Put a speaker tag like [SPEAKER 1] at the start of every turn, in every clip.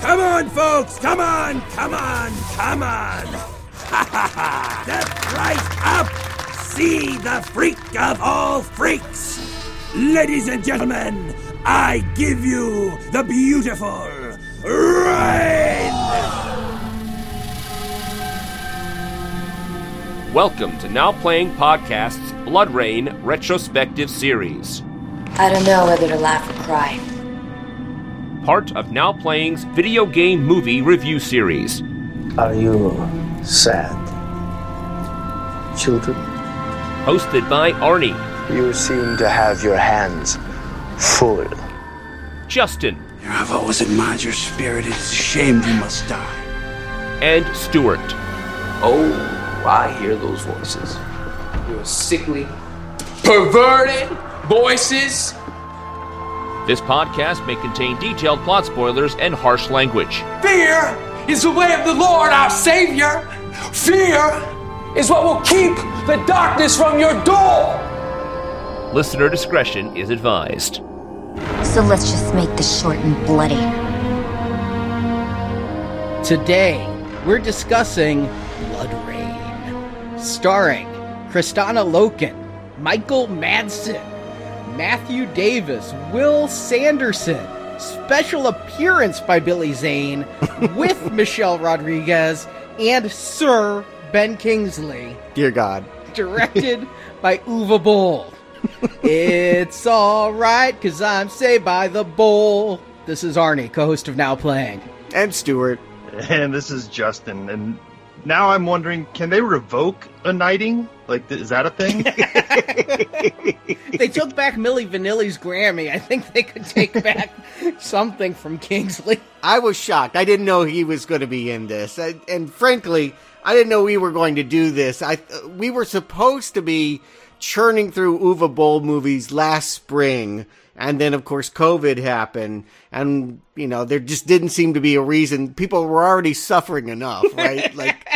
[SPEAKER 1] Come on, folks! Come on! Come on! Come on! Ha ha ha! Step right up! See the freak of all freaks! Ladies and gentlemen, I give you the beautiful Rayne!
[SPEAKER 2] Welcome to Now Playing Podcast's BloodRayne Retrospective Series.
[SPEAKER 3] I don't know whether to laugh or cry.
[SPEAKER 2] Part of Now Playing's video game movie review series.
[SPEAKER 4] Are you sad? Children?
[SPEAKER 2] Hosted by Arnie,
[SPEAKER 4] You seem to have your hands full.
[SPEAKER 2] Justin,
[SPEAKER 1] I've always admired your spirit. It's a shame you must die.
[SPEAKER 2] and Stuart.
[SPEAKER 5] Oh, I hear those voices. Your sickly, perverted voices.
[SPEAKER 2] This podcast may contain detailed plot spoilers and harsh language.
[SPEAKER 5] Fear is the way of the Lord our Savior. Fear is what will keep the darkness from your door.
[SPEAKER 2] Listener discretion is advised.
[SPEAKER 3] So let's just make this short and bloody.
[SPEAKER 6] Today, we're discussing Blood Rain, starring Kristanna Loken, Michael Madsen, Matthew Davis, Will Sanderson, special appearance by Billy Zane with Michelle Rodriguez and Sir Ben Kingsley,
[SPEAKER 7] Dear God.
[SPEAKER 6] directed by Uwe Boll. it's alright, cause I'm saved by the bowl. This is Arnie, co host of Now Playing.
[SPEAKER 7] And Stuart.
[SPEAKER 8] And this is Justin. And now I'm wondering, can they revoke a knighting? Like, is that a thing?
[SPEAKER 6] they took back Milli Vanilli's Grammy. I think they could take back something from Kingsley.
[SPEAKER 7] I was shocked. I didn't know he was going to be in this. I, and frankly, I didn't know we were going to do this. I we were supposed to be churning through Uwe Boll movies last spring, and then of course COVID happened, and you know there just didn't seem to be a reason. People were already suffering enough, right? like,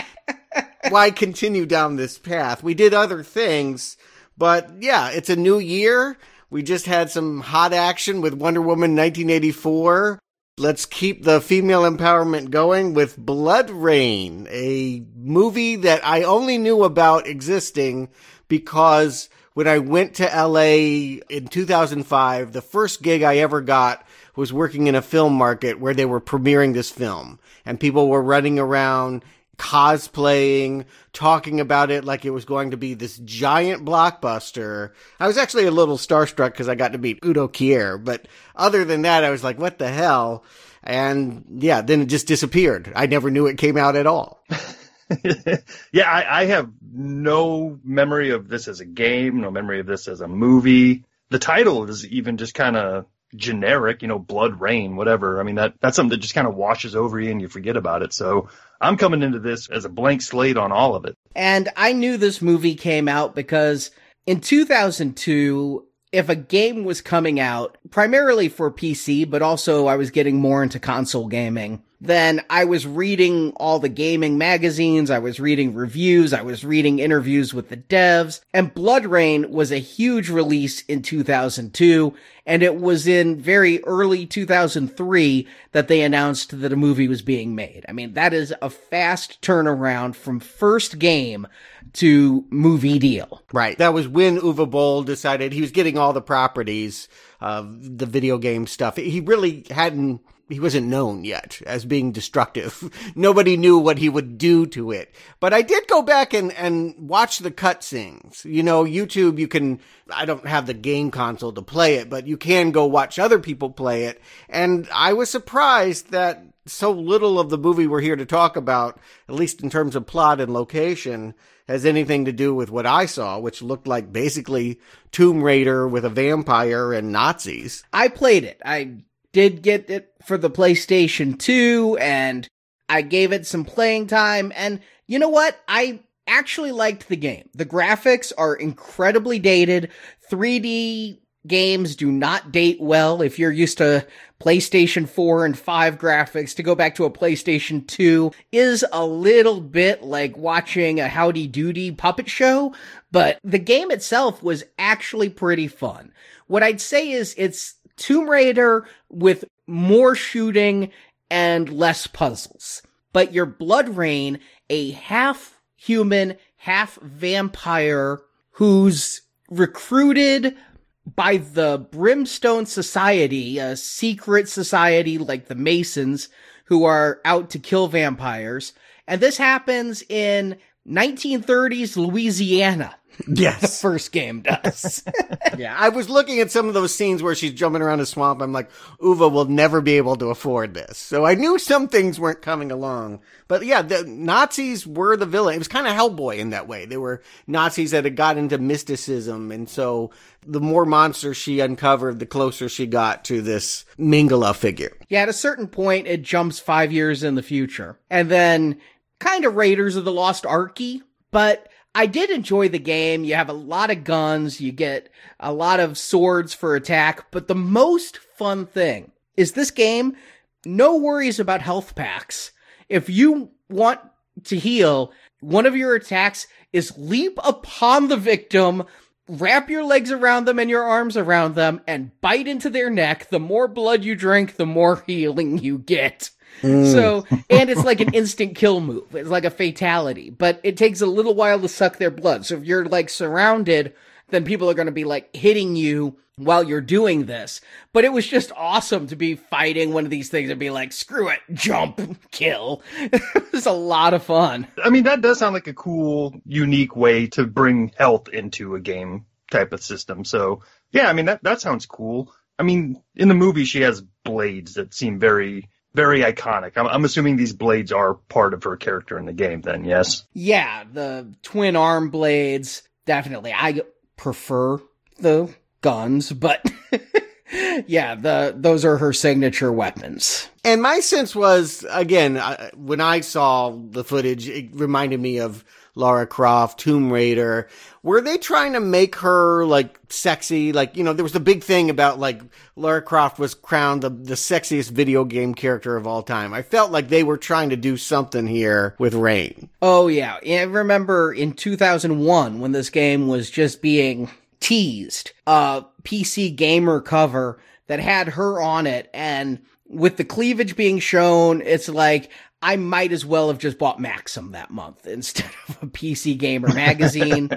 [SPEAKER 7] why continue down this path? We did other things, but yeah, it's a new year. We just had some hot action with Wonder Woman 1984. Let's keep the female empowerment going with BloodRayne, a movie that I only knew about existing because when I went to LA in 2005, the first gig I ever got was working in a film market where they were premiering this film and people were running around cosplaying, talking about it like it was going to be this giant blockbuster. I was actually a little starstruck because I got to meet Udo Kier, but other than that, I was like, what the hell? And yeah, then it just disappeared. I never knew it came out at all.
[SPEAKER 8] yeah, I, I have no memory of this as a game, no memory of this as a movie. The title is even just kind of generic, you know, BloodRayne, whatever. I mean, that that's something that just kind of washes over you and you forget about it. So I'm coming into this as a blank slate on all of it.
[SPEAKER 6] And I knew this movie came out because in 2002, if a game was coming out, primarily for PC, but also I was getting more into console gaming, then I was reading all the gaming magazines, I was reading reviews, I was reading interviews with the devs, and BloodRayne was a huge release in 2002, and it was in very early 2003 that they announced that a movie was being made. I mean, that is a fast turnaround from first game to movie deal.
[SPEAKER 7] Right. That was when Uwe Boll decided he was getting all the properties of the video game stuff. He really hadn't he wasn't known yet as being destructive. Nobody knew what he would do to it. But I did go back and, and watch the cutscenes. You know, YouTube, you can, I don't have the game console to play it, but you can go watch other people play it. And I was surprised that so little of the movie we're here to talk about, at least in terms of plot and location, has anything to do with what I saw, which looked like basically Tomb Raider with a vampire and Nazis.
[SPEAKER 6] I played it. I did get it for the PlayStation 2 and I gave it some playing time. And you know what? I actually liked the game. The graphics are incredibly dated. 3D games do not date well. If you're used to PlayStation 4 and 5 graphics, to go back to a PlayStation 2 is a little bit like watching a Howdy Doody puppet show, but the game itself was actually pretty fun. What I'd say is it's Tomb Raider with more shooting and less puzzles. But your BloodRayne, a half human, half vampire who's recruited by the Brimstone Society, a secret society like the Masons who are out to kill vampires. And this happens in 1930s Louisiana.
[SPEAKER 7] Yes.
[SPEAKER 6] The first game does.
[SPEAKER 7] yeah, I was looking at some of those scenes where she's jumping around a swamp. I'm like, Uwe will never be able to afford this. So I knew some things weren't coming along. But yeah, the Nazis were the villain. It was kind of Hellboy in that way. They were Nazis that had got into mysticism. And so the more monsters she uncovered, the closer she got to this Mingala figure.
[SPEAKER 6] Yeah, at a certain point, it jumps five years in the future. And then kind of Raiders of the Lost Arky, but I did enjoy the game. You have a lot of guns, you get a lot of swords for attack, but the most fun thing is this game, no worries about health packs. If you want to heal, one of your attacks is leap upon the victim, wrap your legs around them and your arms around them, and bite into their neck. The more blood you drink, the more healing you get. Mm. So, and it's like an instant kill move. It's like a fatality, but it takes a little while to suck their blood. So if you're like surrounded, then people are going to be like hitting you while you're doing this. But it was just awesome to be fighting one of these things and be like, screw it, jump, kill. it was a lot of fun.
[SPEAKER 8] I mean, that does sound like a cool, unique way to bring health into a game type of system. So, yeah, I mean, that, that sounds cool. I mean, in the movie, she has blades that seem very, very iconic. I'm, I'm assuming these blades are part of her character in the game then, yes?
[SPEAKER 6] Yeah, the twin arm blades, definitely. I prefer the guns, but yeah, the those are her signature weapons.
[SPEAKER 7] And my sense was, again, I, when I saw the footage, it reminded me of Lara Croft, Tomb Raider. Were they trying to make her like sexy? Like, you know, there was the big thing about like Lara Croft was crowned the, the sexiest video game character of all time. I felt like they were trying to do something here with Rayne.
[SPEAKER 6] Oh yeah. I remember in 2001 when this game was just being teased, a PC gamer cover that had her on it and with the cleavage being shown, it's like, I might as well have just bought Maxim that month instead of a PC Gamer magazine.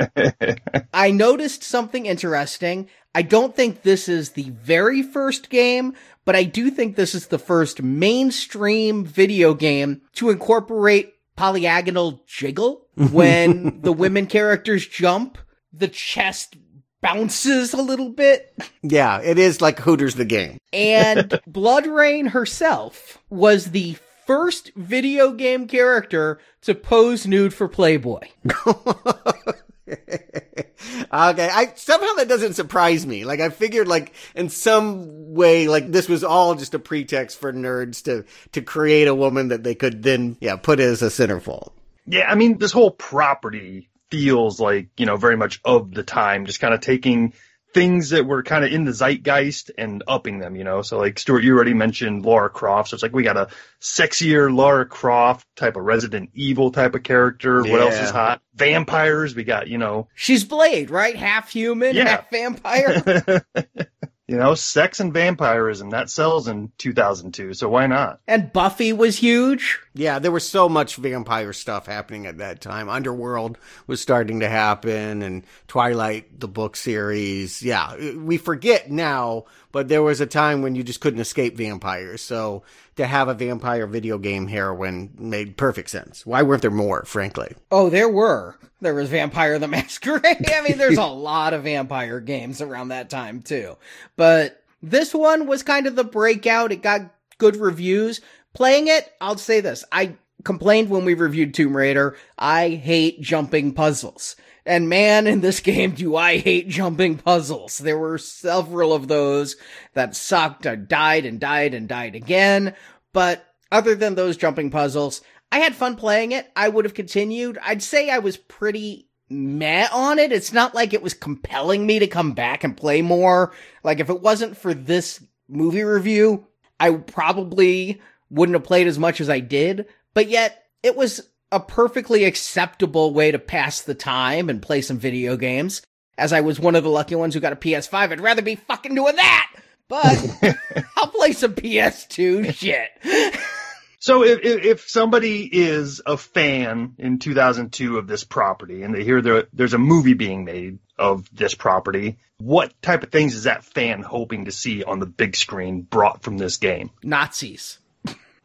[SPEAKER 6] I noticed something interesting. I don't think this is the very first game, but I do think this is the first mainstream video game to incorporate polyagonal jiggle when the women characters jump. The chest bounces a little bit.
[SPEAKER 7] Yeah, it is like Hooters the game.
[SPEAKER 6] and BloodRayne herself was the first video game character to pose nude for Playboy.
[SPEAKER 7] okay, I somehow that doesn't surprise me. Like I figured, like in some way, like this was all just a pretext for nerds to to create a woman that they could then, yeah, put as a centerfold.
[SPEAKER 8] Yeah, I mean, this whole property feels like you know very much of the time, just kind of taking things that were kind of in the zeitgeist and upping them, you know. So like Stuart, you already mentioned Lara Croft. So it's like we got a sexier Lara Croft type of Resident Evil type of character. What else is hot? Vampires. We got, you know.
[SPEAKER 6] She's Blade, right? Half human,
[SPEAKER 8] Yeah.
[SPEAKER 6] half vampire.
[SPEAKER 8] you know, sex and vampirism that sells in 2002. So why not?
[SPEAKER 6] and Buffy was huge.
[SPEAKER 7] Yeah, there was so much vampire stuff happening at that time. Underworld was starting to happen and Twilight, the book series. Yeah, we forget now, but there was a time when you just couldn't escape vampires. So to have a vampire video game heroine made perfect sense. Why weren't there more, frankly?
[SPEAKER 6] Oh, there were. There was Vampire the Masquerade. I mean, there's a lot of vampire games around that time too. But this one was kind of the breakout. It got good reviews. Playing it, I'll say this. I complained when we reviewed Tomb Raider. I hate jumping puzzles. And man, in this game, do I hate jumping puzzles. There were several of those that sucked. I died and died and died again. But other than those jumping puzzles, I had fun playing it. I would have continued. I'd say I was pretty meh on it. It's not like it was compelling me to come back and play more. Like if it wasn't for this movie review, I probably wouldn't have played as much as I did. But yet it was a perfectly acceptable way to pass the time and play some video games. As I was one of the lucky ones who got a PS5, I'd rather be fucking doing that. But I'll play some PS2 shit.
[SPEAKER 8] So if, if if somebody is a fan in 2002 of this property and they hear there, there's a movie being made of this property, what type of things is that fan hoping to see on the big screen brought from this game?
[SPEAKER 6] Nazis.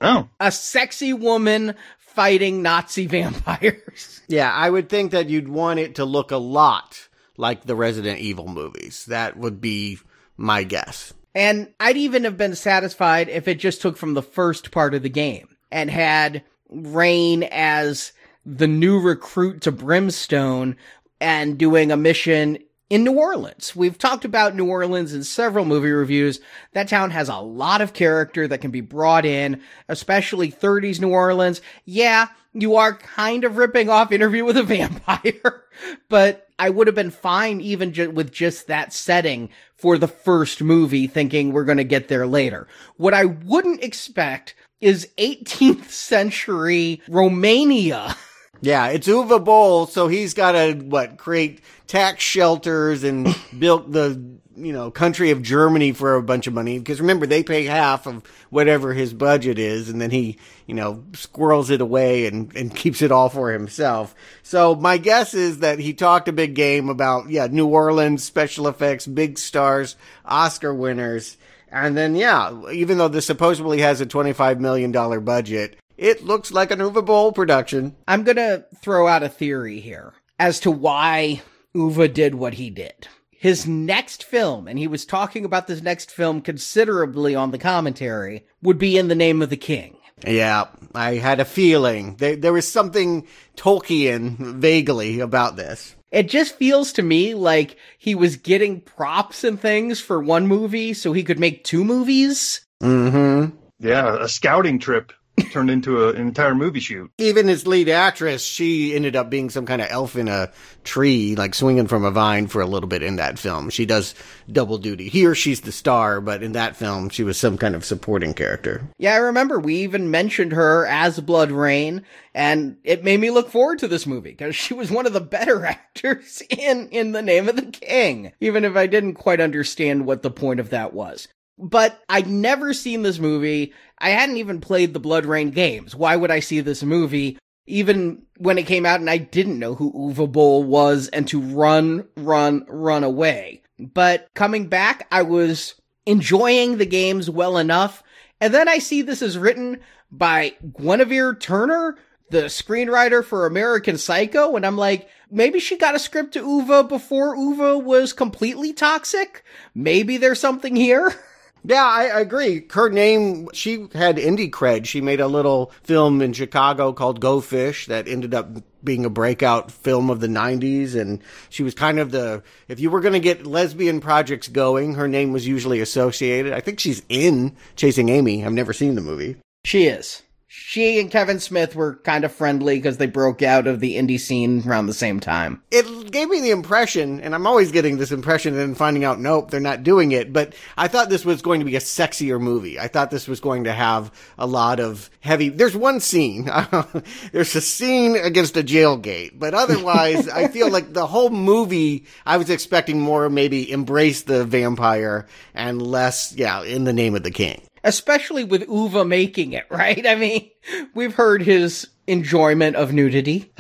[SPEAKER 8] Oh,
[SPEAKER 6] A sexy woman fighting Nazi vampires.
[SPEAKER 7] Yeah, I would think that you'd want it to look a lot like the Resident Evil movies. That would be my guess.
[SPEAKER 6] And I'd even have been satisfied if it just took from the first part of the game and had Rayne as the new recruit to Brimstone and doing a mission in New Orleans. We've talked about New Orleans in several movie reviews. That town has a lot of character that can be brought in, especially 30s New Orleans. Yeah, you are kind of ripping off Interview with a Vampire, but I would have been fine even ju- with just that setting for the first movie, thinking we're going to get there later. What I wouldn't expect is 18th century Romania.
[SPEAKER 7] Yeah, it's Uwe Boll, so he's got to what create tax shelters and build the you know country of Germany for a bunch of money because remember they pay half of whatever his budget is, and then he you know squirrels it away and and keeps it all for himself. So my guess is that he talked a big game about yeah New Orleans special effects, big stars, Oscar winners. And then, yeah, even though this supposedly has a $25 million budget, it looks like an Uwe Boll production.
[SPEAKER 6] I'm going to throw out a theory here as to why Uwe did what he did. His next film, and he was talking about this next film considerably on the commentary, would be In the Name of the King.
[SPEAKER 7] Yeah, I had a feeling there, there was something Tolkien vaguely about this.
[SPEAKER 6] It just feels to me like he was getting props and things for one movie so he could make two movies.
[SPEAKER 7] Mm-hmm.
[SPEAKER 8] yeah, a scouting trip turned into a, an entire movie shoot.
[SPEAKER 7] Even his lead actress, she ended up being some kind of elf in a tree, like swinging from a vine for a little bit in that film. She does double duty. Here, she's the star, but in that film, she was some kind of supporting character.
[SPEAKER 6] Yeah, I remember we even mentioned her as BloodRayne, and it made me look forward to this movie because she was one of the better actors in In the Name of the King, even if I didn't quite understand what the point of that was. But I'd never seen this movie. I hadn't even played the BloodRayne games. Why would I see this movie? Even when it came out and I didn't know who Uwe Boll was and to run, run, run away. But coming back, I was enjoying the games well enough. And then I see this is written by Guinevere Turner, the screenwriter for American Psycho. And I'm like, maybe she got a script to Uwe before Uwe was completely toxic. Maybe there's something here.
[SPEAKER 7] Yeah, I, agree. Her name, she had indie cred. She made a little film in Chicago called Go Fish that ended up being a breakout film of the 90s. And she was kind of the, if you were going to get lesbian projects going, her name was usually associated. I think she's in Chasing Amy. I've never seen the movie.
[SPEAKER 6] She is. She and Kevin Smith were kind of friendly because they broke out of the indie scene around the same time.
[SPEAKER 7] It gave me the impression, and I'm always getting this impression and finding out, nope, they're not doing it. But I thought this was going to be a sexier movie. I thought this was going to have a lot of heavy. There's one scene. There's a scene against a jail gate, but otherwise, I feel like the whole movie, I was expecting more maybe embrace the vampire and less, yeah, in the name of the king.
[SPEAKER 6] Especially with Uwe making it, right? I mean, we've heard his enjoyment of nudity.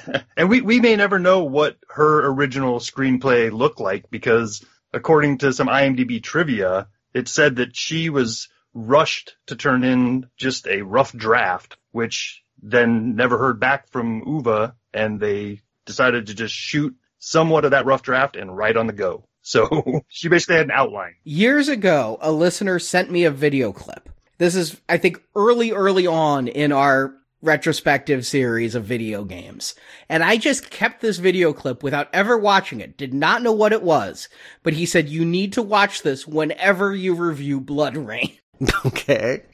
[SPEAKER 8] and we, we may never know what her original screenplay looked like because according to some IMDb trivia, it said that she was rushed to turn in just a rough draft, which then never heard back from Uwe and they decided to just shoot somewhat of that rough draft and write on the go. So she basically had an outline.
[SPEAKER 6] Years ago, a listener sent me a video clip. This is, I think, early, early on in our retrospective series of video games. And I just kept this video clip without ever watching it, did not know what it was, but he said, you need to watch this whenever you review BloodRayne.
[SPEAKER 7] Okay.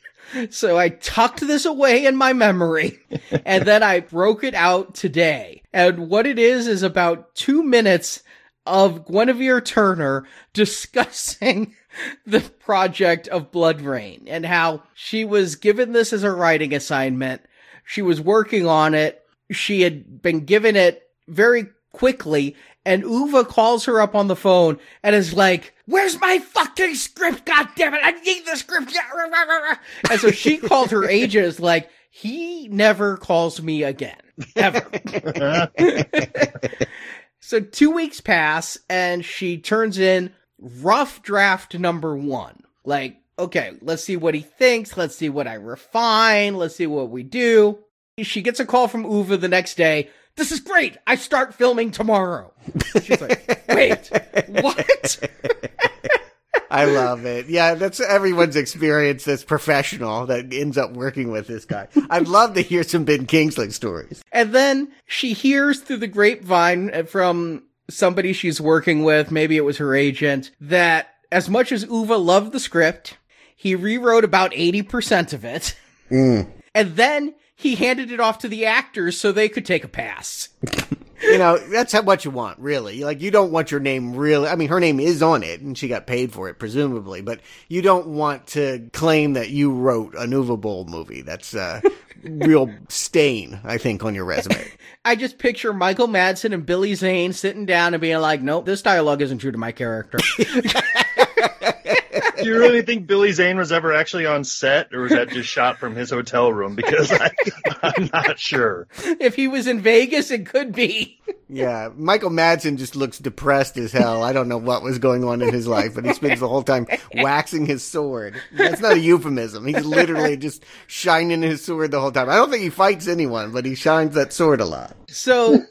[SPEAKER 6] So I tucked this away in my memory and then I broke it out today. And what it is is about two minutes of Guinevere Turner discussing the project of BloodRayne and how she was given this as a writing assignment. She was working on it. She had been given it very quickly. And Uwe calls her up on the phone and is like, where's my fucking script? God damn it. I need the script. And so she called her agent is like, he never calls me again. Ever. so two weeks pass and she turns in rough draft number one. Like, okay, let's see what he thinks. Let's see what I refine. Let's see what we do. She gets a call from Uwe the next day. This is great. I start filming tomorrow. She's like, wait, what?
[SPEAKER 7] I love it. Yeah, that's everyone's experience that's professional that ends up working with this guy. I'd love to hear some Ben Kingsley stories.
[SPEAKER 6] And then she hears through the grapevine from somebody she's working with, maybe it was her agent, that as much as Uwe loved the script, he rewrote about 80% of it.
[SPEAKER 7] Mm.
[SPEAKER 6] And then he handed it off to the actors so they could take a pass.
[SPEAKER 7] you know, that's what you want, really. Like, you don't want your name really. I mean, her name is on it, and she got paid for it, presumably. But you don't want to claim that you wrote a Nuva Bowl movie. That's uh, a real stain, I think, on your resume.
[SPEAKER 6] I just picture Michael Madsen and Billy Zane sitting down and being like, "Nope, this dialogue isn't true to my character."
[SPEAKER 8] Do you really think Billy Zane was ever actually on set, or was that just shot from his hotel room? Because I, I'm not sure.
[SPEAKER 6] if he was in Vegas, it could be.
[SPEAKER 7] Yeah, Michael Madsen just looks depressed as hell. I don't know what was going on in his life, but he spends the whole time waxing his sword. That's not a euphemism. He's literally just shining his sword the whole time. I don't think he fights anyone, but he shines that sword a lot.
[SPEAKER 6] So,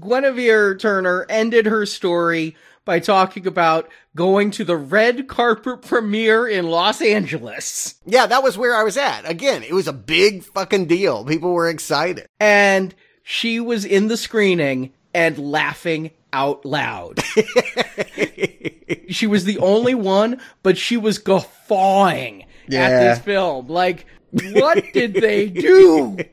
[SPEAKER 6] Guinevere Turner ended her story by talking about going to the red carpet premiere in Los Angeles.
[SPEAKER 7] Yeah, that was where I was at. Again, it was a big fucking deal. People were excited.
[SPEAKER 6] And she was in the screening and laughing out loud. she was the only one, but she was guffawing
[SPEAKER 7] Yeah.
[SPEAKER 6] at this film. Like, what did they do?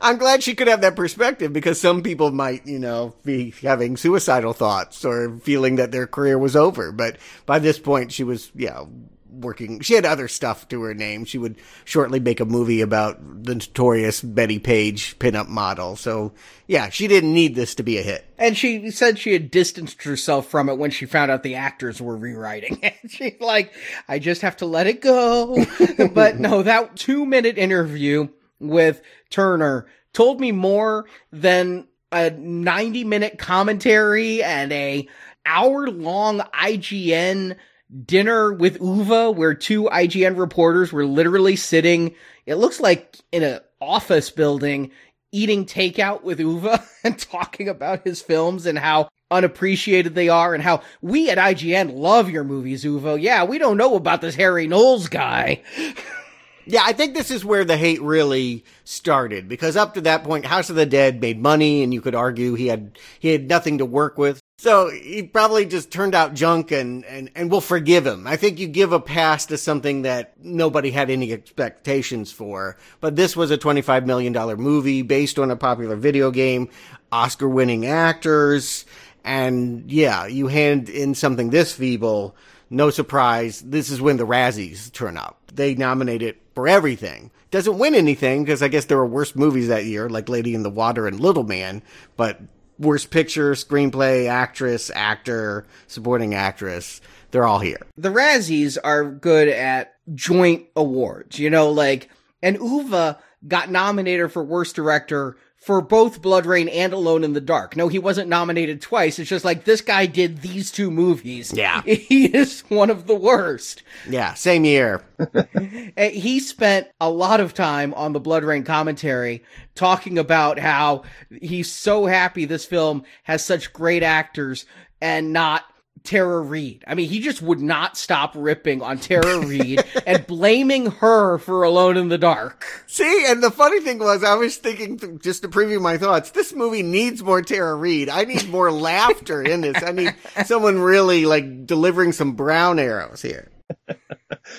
[SPEAKER 7] I'm glad she could have that perspective because some people might, you know, be having suicidal thoughts or feeling that their career was over. But by this point, she was, yeah, working. She had other stuff to her name. She would shortly make a movie about the notorious Bettie Page pinup model. So, yeah, she didn't need this to be a hit.
[SPEAKER 6] And she said she had distanced herself from it when she found out the actors were rewriting it. She's like, I just have to let it go. but no, that two minute interview with Turner told me more than a 90 minute commentary and a hour long IGN dinner with Uwe where two IGN reporters were literally sitting, it looks like in an office building eating takeout with Uwe and talking about his films and how unappreciated they are and how we at IGN love your movies, Uwe. Yeah, we don't know about this Harry Knowles guy.
[SPEAKER 7] Yeah, I think this is where the hate really started because up to that point, House of the Dead made money, and you could argue he had he had nothing to work with. So he probably just turned out junk, and and and we'll forgive him. I think you give a pass to something that nobody had any expectations for. But this was a twenty five million dollar movie based on a popular video game, Oscar winning actors, and yeah, you hand in something this feeble. No surprise, this is when the Razzies turn up. They nominate it for everything. Doesn't win anything because I guess there were worse movies that year, like Lady in the Water and Little Man, but worst picture, screenplay, actress, actor, supporting actress, they're all here.
[SPEAKER 6] The Razzies are good at joint awards, you know, like, and Uwe got nominated for worst director for both BloodRayne and Alone in the Dark. No, he wasn't nominated twice. It's just like this guy did these two movies.
[SPEAKER 7] Yeah.
[SPEAKER 6] He is one of the worst.
[SPEAKER 7] Yeah, same year.
[SPEAKER 6] Uh, he spent a lot of time on the BloodRayne commentary talking about how he's so happy this film has such great actors and not Tara Reid. I mean, he just would not stop ripping on Tara Reid and blaming her for Alone in the Dark.
[SPEAKER 7] See, and the funny thing was, I was thinking, just to preview my thoughts, this movie needs more Tara Reid. I need more laughter in this. I need someone really like delivering some brown arrows here.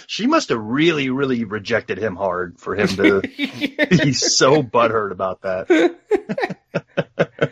[SPEAKER 8] She must have really, really rejected him hard for him to be so butthurt about that.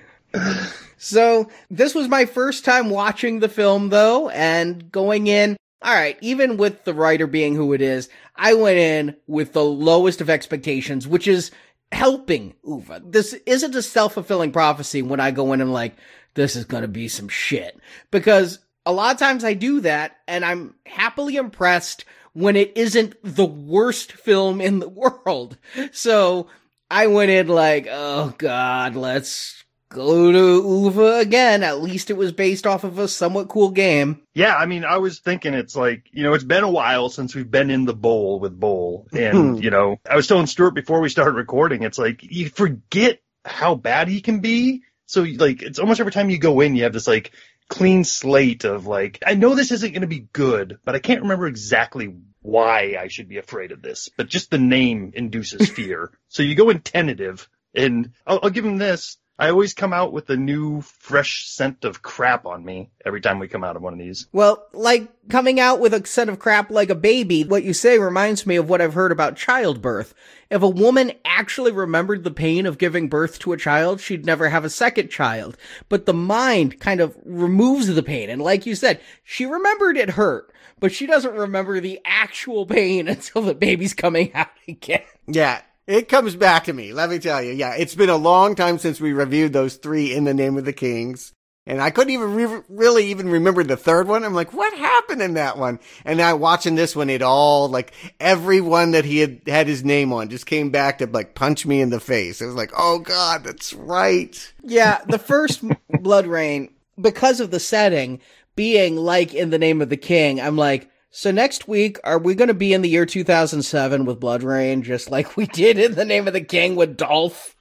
[SPEAKER 6] So this was my first time watching the film though, and going in, alright, even with the writer being who it is, I went in with the lowest of expectations, which is helping Uwe. This isn't a self-fulfilling prophecy when I go in and like, this is gonna be some shit. Because a lot of times I do that and I'm happily impressed when it isn't the worst film in the world. So I went in like, oh god, let's go to Uwe again. At least it was based off of a somewhat cool game.
[SPEAKER 8] Yeah, I mean, I was thinking it's like, you know, it's been a while since we've been in the bowl with Boll. And, hmm. you know, I was telling Stuart before we started recording, it's like, you forget how bad he can be. So, like, it's almost every time you go in, you have this, like, clean slate of, like, I know this isn't going to be good, but I can't remember exactly why I should be afraid of this. But just the name induces fear. so you go in tentative, and I'll, I'll give him this. I always come out with a new, fresh scent of crap on me every time we come out of one of these.
[SPEAKER 6] Well, like coming out with a scent of crap like a baby, what you say reminds me of what I've heard about childbirth. If a woman actually remembered the pain of giving birth to a child, she'd never have a second child. But the mind kind of removes the pain. And like you said, she remembered it hurt, but she doesn't remember the actual pain until the baby's coming out again.
[SPEAKER 7] Yeah, it comes back to me. Let me tell you. Yeah, it's been a long time since we reviewed those three in the name of the kings. And I couldn't even re- really even remember the third one. I'm like, what happened in that one? And now watching this one, it all like everyone that he had had his name on just came back to like punch me in the face. It was like, oh god, that's right.
[SPEAKER 6] Yeah, the first BloodRayne, because of the setting being like in the name of the king, I'm like, so next week, are we going to be in the year 2007 with BloodRayne, just like we did in the name of the king with Dolph?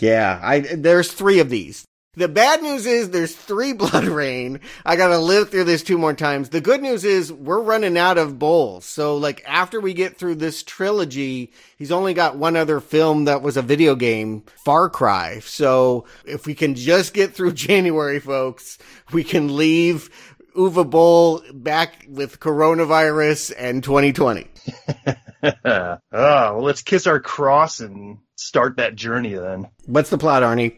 [SPEAKER 7] Yeah, I there's three of these. The bad news is there's three BloodRayne. I gotta live through this two more times. The good news is we're running out of bowls. So like after we get through this trilogy, he's only got one other film that was a video game, Far Cry. So if we can just get through January, folks, we can leave Uwe Boll back with coronavirus and 2020.
[SPEAKER 8] oh, ah, well, let's kiss our cross and start that journey then.
[SPEAKER 7] What's the plot, Arnie?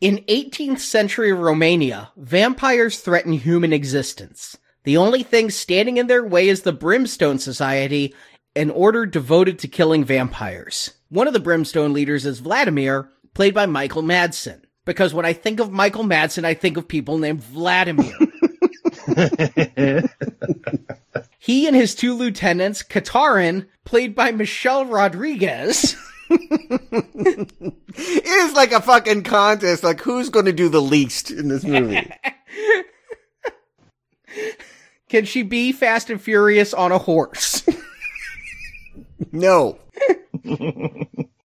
[SPEAKER 6] In 18th century Romania, vampires threaten human existence. The only thing standing in their way is the Brimstone Society, an order devoted to killing vampires. One of the Brimstone leaders is Vladimir, played by Michael Madsen. Because when I think of Michael Madsen, I think of people named Vladimir. he and his two lieutenants, Katarin, played by Michelle Rodriguez.
[SPEAKER 7] it is like a fucking contest. Like who's going to do the least in this movie?
[SPEAKER 6] Can she be fast and furious on a horse?
[SPEAKER 7] no.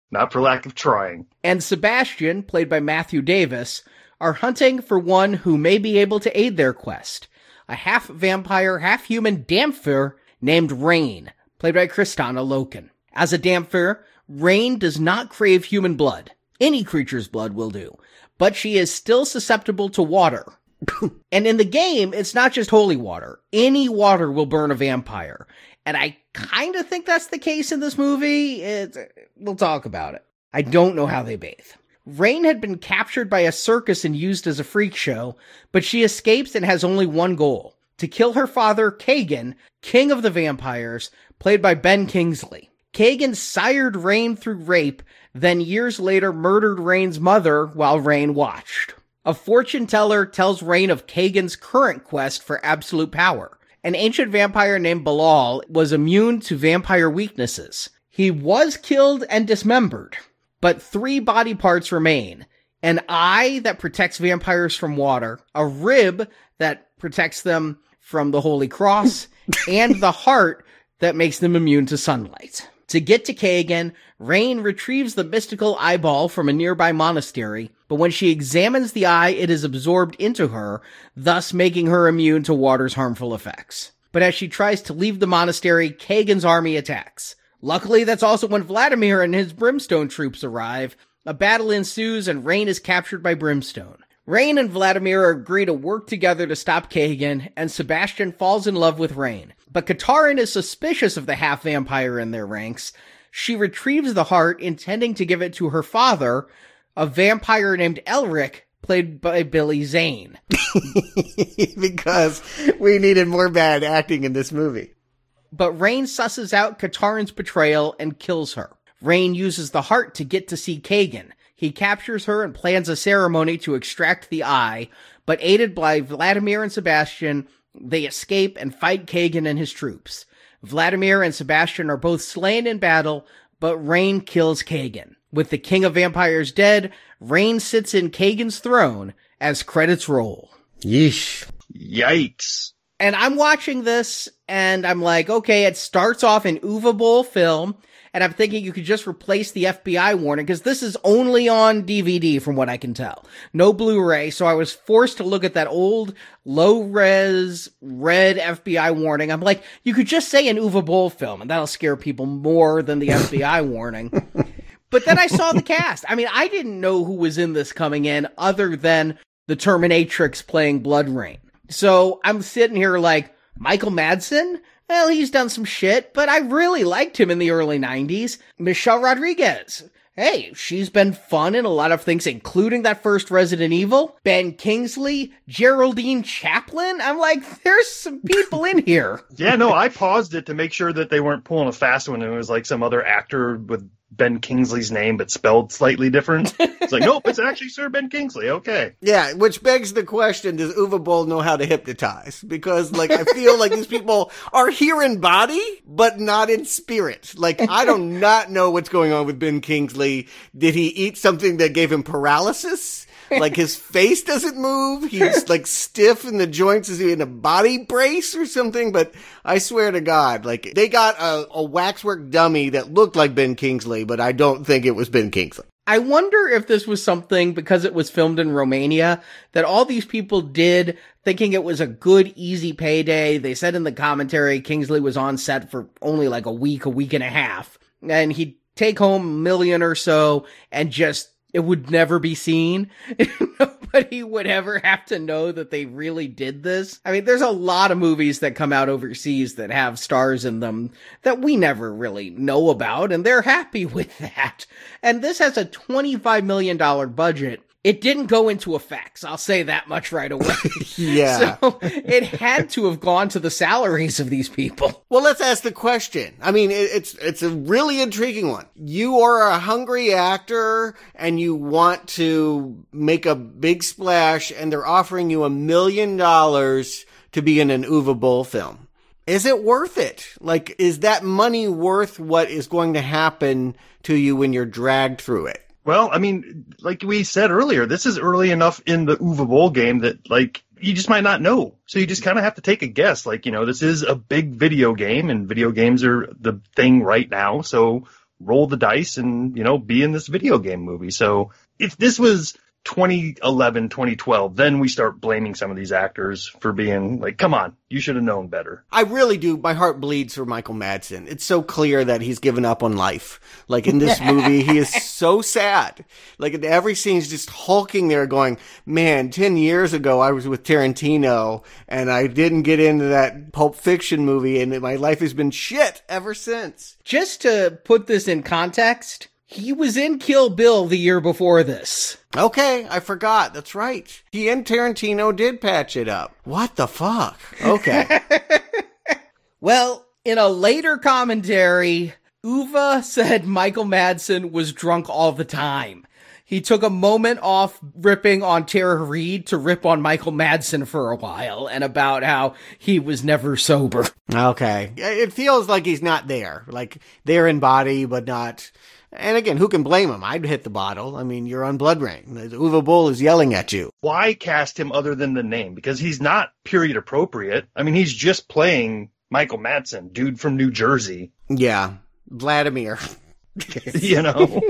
[SPEAKER 8] Not for lack of trying.
[SPEAKER 6] And Sebastian, played by Matthew Davis, are hunting for one who may be able to aid their quest. A half vampire, half human Dhampir named Rayne, played by Kristanna Loken. As a Dhampir, Rayne does not crave human blood. Any creature's blood will do. But she is still susceptible to water. and in the game, it's not just holy water. Any water will burn a vampire. And I kind of think that's the case in this movie. It, we'll talk about it. I don't know how they bathe. Rayne had been captured by a circus and used as a freak show, but she escapes and has only one goal to kill her father, Kagan, king of the vampires, played by Ben Kingsley. Kagan sired Rayne through rape, then years later murdered Rayne's mother while Rayne watched. A fortune teller tells Rayne of Kagan's current quest for absolute power. An ancient vampire named Balal was immune to vampire weaknesses. He was killed and dismembered, but three body parts remain. An eye that protects vampires from water, a rib that protects them from the Holy Cross, and the heart that makes them immune to sunlight. To get to Kagan, Rayne retrieves the mystical eyeball from a nearby monastery, but when she examines the eye, it is absorbed into her, thus making her immune to water's harmful effects. But as she tries to leave the monastery, Kagan's army attacks. Luckily, that's also when Vladimir and his Brimstone troops arrive. A battle ensues and Rayne is captured by Brimstone. Rayne and Vladimir agree to work together to stop Kagan, and Sebastian falls in love with Rayne. But Katarin is suspicious of the half vampire in their ranks. She retrieves the heart, intending to give it to her father, a vampire named Elric, played by Billy Zane.
[SPEAKER 7] because we needed more bad acting in this movie.
[SPEAKER 6] But Rayne susses out Katarin's betrayal and kills her. Rayne uses the heart to get to see Kagan. He captures her and plans a ceremony to extract the eye, but aided by Vladimir and Sebastian, they escape and fight Kagan and his troops. Vladimir and Sebastian are both slain in battle, but Rayne kills Kagan. With the King of Vampires dead, Rayne sits in Kagan's throne as credits roll.
[SPEAKER 7] Yeesh.
[SPEAKER 8] Yikes.
[SPEAKER 6] And I'm watching this and I'm like, okay, it starts off in Uwe Boll film. And I'm thinking you could just replace the FBI warning because this is only on DVD from what I can tell. No Blu-ray. So I was forced to look at that old low res red FBI warning. I'm like, you could just say an Uwe Boll film and that'll scare people more than the FBI warning. But then I saw the cast. I mean, I didn't know who was in this coming in other than the Terminatrix playing BloodRayne. So I'm sitting here like, Michael Madsen? Well, he's done some shit, but I really liked him in the early 90s. Michelle Rodriguez. Hey, she's been fun in a lot of things, including that first Resident Evil. Ben Kingsley, Geraldine Chaplin. I'm like, there's some people in here.
[SPEAKER 8] Yeah, no, I paused it to make sure that they weren't pulling a fast one and it was like some other actor with Ben Kingsley's name but spelled slightly different. It's like, nope, it's actually Sir Ben Kingsley. Okay.
[SPEAKER 7] Yeah, which begs the question, does Uwe Boll know how to hypnotize? Because, like, I feel like these people are here in body, but not in spirit. Like, I do not know what's going on with Ben Kingsley. Did he eat something that gave him paralysis? Like his face doesn't move. He's like stiff in the joints. Is he in a body brace or something? But I swear to God, like they got a, a waxwork dummy that looked like Ben Kingsley, but I don't think it was Ben Kingsley.
[SPEAKER 6] I wonder if this was something because it was filmed in Romania that all these people did thinking it was a good, easy payday. They said in the commentary Kingsley was on set for only like a week, a week and a half, and he'd take home a million or so and just it would never be seen. Nobody would ever have to know that they really did this. I mean, there's a lot of movies that come out overseas that have stars in them that we never really know about, and they're happy with that. And this has a $25 million budget it didn't go into effects. I'll say that much right away.
[SPEAKER 7] yeah.
[SPEAKER 6] So it had to have gone to the salaries of these people.
[SPEAKER 7] Well, let's ask the question. I mean, it, it's it's a really intriguing one. You are a hungry actor and you want to make a big splash, and they're offering you a million dollars to be in an Uwe Boll film. Is it worth it? Like, is that money worth what is going to happen to you when you're dragged through it?
[SPEAKER 8] Well, I mean, like we said earlier, this is early enough in the Uwe Boll game that like you just might not know. So you just kind of have to take a guess. Like, you know, this is a big video game and video games are the thing right now. So roll the dice and, you know, be in this video game movie. So if this was 2011, 2012, then we start blaming some of these actors for being like, come on, you should have known better.
[SPEAKER 7] I really do. My heart bleeds for Michael Madsen. It's so clear that he's given up on life. Like in this movie, he is so sad. Like in every scene, he's just hulking there going, man, 10 years ago, I was with Tarantino and I didn't get into that Pulp Fiction movie and my life has been shit ever since.
[SPEAKER 6] Just to put this in context, he was in Kill Bill the year before this.
[SPEAKER 7] Okay, I forgot. That's right. He and Tarantino did patch it up. What the fuck? Okay.
[SPEAKER 6] well, in a later commentary, Uwe said Michael Madsen was drunk all the time. He took a moment off ripping on Tara Reid to rip on Michael Madsen for a while and about how he was never sober.
[SPEAKER 7] Okay. It feels like he's not there. Like there in body, but not and again, who can blame him? I'd hit the bottle. I mean, you're on BloodRayne. Uwe Boll is yelling at you.
[SPEAKER 8] Why cast him other than the name? Because he's not period appropriate. I mean, he's just playing Michael Madsen, dude from New Jersey.
[SPEAKER 7] Yeah. Vladimir.
[SPEAKER 8] you know?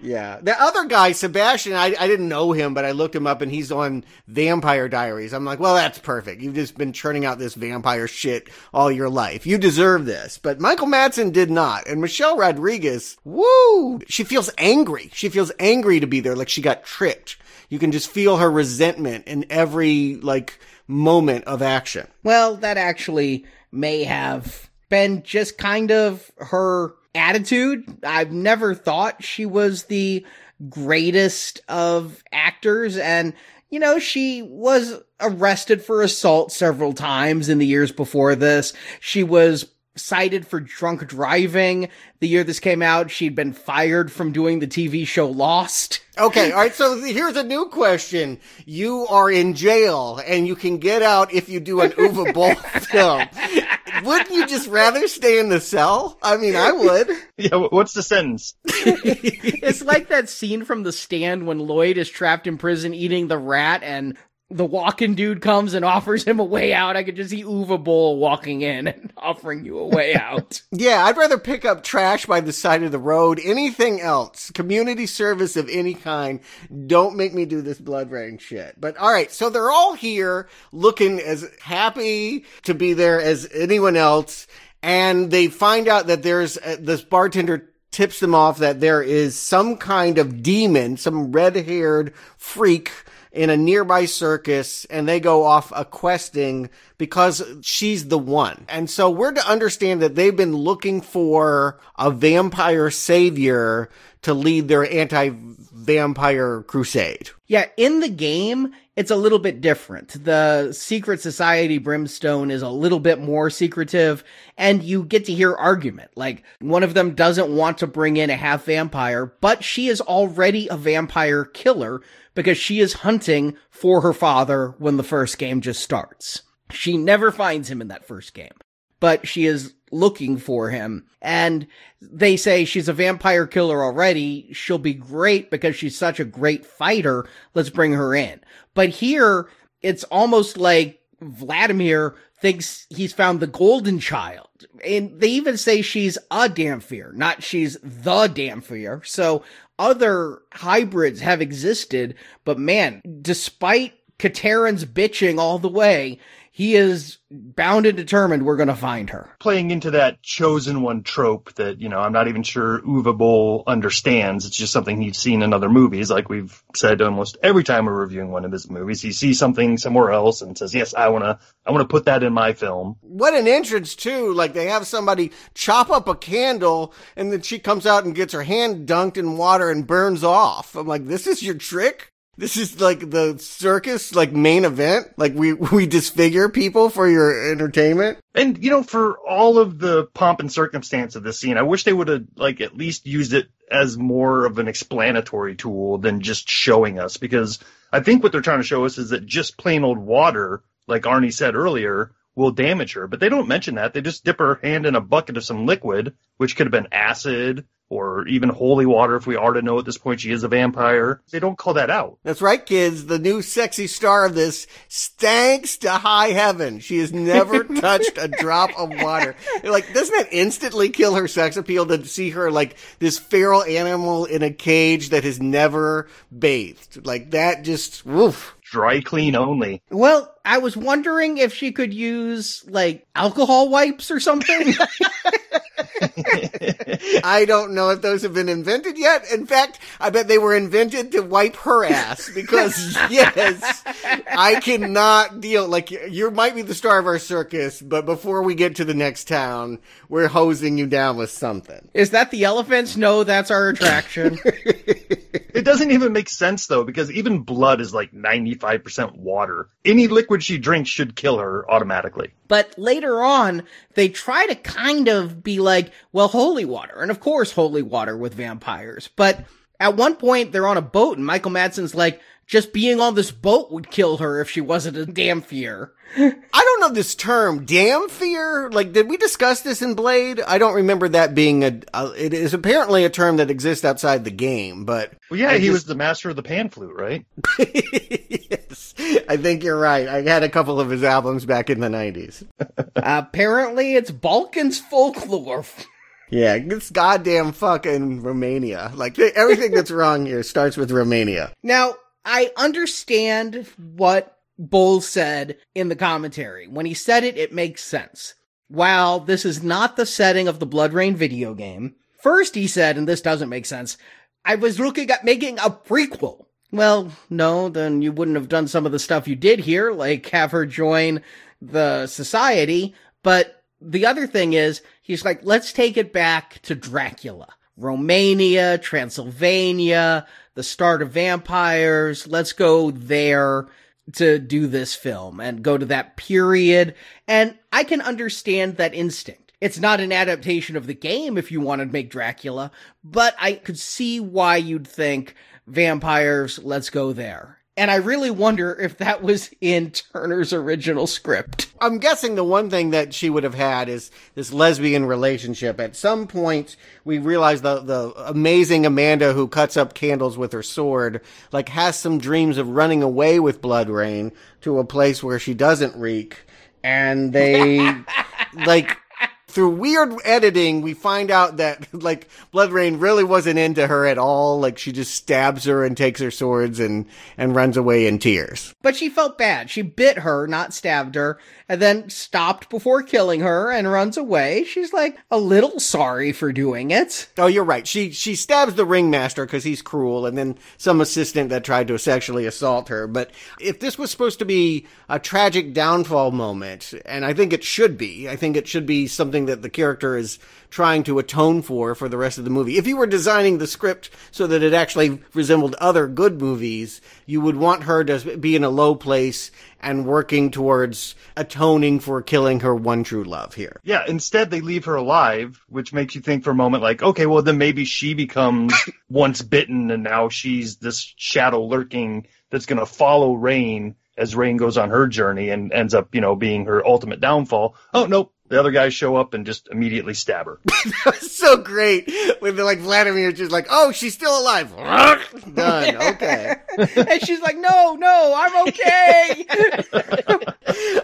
[SPEAKER 7] yeah. The other guy, Sebastian, I, I didn't know him, but I looked him up and he's on Vampire Diaries. I'm like, well, that's perfect. You've just been churning out this vampire shit all your life. You deserve this. But Michael Madsen did not. And Michelle Rodriguez, woo! She feels angry. She feels angry to be there, like she got tricked. You can just feel her resentment in every, like, moment of action.
[SPEAKER 6] Well, that actually may have been just kind of her attitude. I've never thought she was the greatest of actors and you know, she was arrested for assault several times in the years before this. She was cited for drunk driving the year this came out. She'd been fired from doing the TV show Lost.
[SPEAKER 7] Okay, all right. So here's a new question: You are in jail, and you can get out if you do an Uwe Boll film. Wouldn't you just rather stay in the cell? I mean, I would.
[SPEAKER 8] Yeah, what's the sentence?
[SPEAKER 6] it's like that scene from The Stand when Lloyd is trapped in prison eating the rat and the walking dude comes and offers him a way out. I could just see Uwe Boll walking in and offering you a way out.
[SPEAKER 7] yeah, I'd rather pick up trash by the side of the road. Anything else, community service of any kind, don't make me do this BloodRayne shit. But all right, so they're all here looking as happy to be there as anyone else. And they find out that there's uh, this bartender tips them off that there is some kind of demon, some red haired freak in a nearby circus and they go off a questing because she's the one. And so we're to understand that they've been looking for a vampire savior to lead their anti-vampire crusade.
[SPEAKER 6] Yeah, in the game, it's a little bit different. The secret society brimstone is a little bit more secretive and you get to hear argument. Like one of them doesn't want to bring in a half vampire, but she is already a vampire killer because she is hunting for her father when the first game just starts. She never finds him in that first game, but she is looking for him. And they say she's a vampire killer already. She'll be great because she's such a great fighter. Let's bring her in. But here, it's almost like Vladimir thinks he's found the golden child. And they even say she's a Dhampir, not she's the Dhampir. So other hybrids have existed, but man, despite Katerin's bitching all the way, he is bound and determined we're going to find her.
[SPEAKER 8] Playing into that chosen one trope that, you know, I'm not even sure Uwe Boll understands. It's just something he's seen in other movies. Like we've said almost every time we're reviewing one of his movies, he sees something somewhere else and says, yes, I want to, I want to put that in my film.
[SPEAKER 7] What an entrance too. Like they have somebody chop up a candle and then she comes out and gets her hand dunked in water and burns off. I'm like, this is your trick? This is like the circus, like main event. Like we, we disfigure people for your entertainment.
[SPEAKER 8] And, you know, for all of the pomp and circumstance of this scene, I wish they would have, like, at least used it as more of an explanatory tool than just showing us. Because I think what they're trying to show us is that just plain old water, like Arnie said earlier, will damage her. But they don't mention that. They just dip her hand in a bucket of some liquid, which could have been acid or even holy water if we already know at this point she is a vampire. They don't call that out.
[SPEAKER 7] That's right, kids. The new sexy star of this stanks to high heaven. She has never touched a drop of water. Like, doesn't that instantly kill her sex appeal to see her like this feral animal in a cage that has never bathed? Like that just, woof
[SPEAKER 8] dry clean only.
[SPEAKER 6] Well, I was wondering if she could use like alcohol wipes or something.
[SPEAKER 7] I don't know if those have been invented yet. In fact, I bet they were invented to wipe her ass because yes, I cannot deal. Like you might be the star of our circus, but before we get to the next town, we're hosing you down with something.
[SPEAKER 6] Is that the elephants? No, that's our attraction.
[SPEAKER 8] it doesn't even make sense though, because even blood is like 95% water. Any liquid she drinks should kill her automatically.
[SPEAKER 6] But later on, they try to kind of be like, well, holy water. And of course, holy water with vampires. But at one point, they're on a boat and Michael Madsen's like, just being on this boat would kill her if she wasn't a Dhampir.
[SPEAKER 7] I don't know this term, Dhampir. Like, did we discuss this in Blade? I don't remember that being a. a it is apparently a term that exists outside the game, but.
[SPEAKER 8] Well, yeah, I he just... was the master of the pan flute, right?
[SPEAKER 7] yes, I think you're right. I had a couple of his albums back in the '90s.
[SPEAKER 6] apparently, it's Balkan's folklore.
[SPEAKER 7] Yeah, it's goddamn fucking Romania. Like everything that's wrong here starts with Romania.
[SPEAKER 6] Now, I understand what Boll said in the commentary. When he said it, it makes sense. While this is not the setting of the BloodRayne video game, first he said, and this doesn't make sense, I was looking at making a prequel. Well, no, then you wouldn't have done some of the stuff you did here, like have her join the society. But the other thing is, he's like, let's take it back to Dracula. Romania, Transylvania, the start of vampires. Let's go there to do this film and go to that period. And I can understand that instinct. It's not an adaptation of the game if you want to make Dracula, but I could see why you'd think vampires, let's go there. And I really wonder if that was in Turner's original script.
[SPEAKER 7] I'm guessing the one thing that she would have had is this lesbian relationship. At some point, we realize the the amazing Amanda who cuts up candles with her sword, like has some dreams of running away with BloodRayne to a place where she doesn't reek, and they like through weird editing, we find out that like BloodRayne really wasn't into her at all. Like she just stabs her and takes her swords and and runs away in tears.
[SPEAKER 6] But she felt bad. She bit her, not stabbed her, and then stopped before killing her and runs away. She's like a little sorry for doing it.
[SPEAKER 7] Oh, you're right. She she stabs the ringmaster because he's cruel, and then some assistant that tried to sexually assault her. But if this was supposed to be a tragic downfall moment, and I think it should be, I think it should be something that the character is trying to atone for for the rest of the movie. If you were designing the script so that it actually resembled other good movies, you would want her to be in a low place and working towards atoning for killing her one true love here.
[SPEAKER 8] Yeah, instead they leave her alive, which makes you think for a moment like, okay, well then maybe she becomes once bitten and now she's this shadow lurking that's going to follow Rayne as Rayne goes on her journey and ends up, you know, being her ultimate downfall. Oh, nope. The other guys show up and just immediately stab her.
[SPEAKER 7] That's so great when they're like Vladimir just like, oh, she's still alive. Done. Okay.
[SPEAKER 6] and she's like, no, no, I'm okay.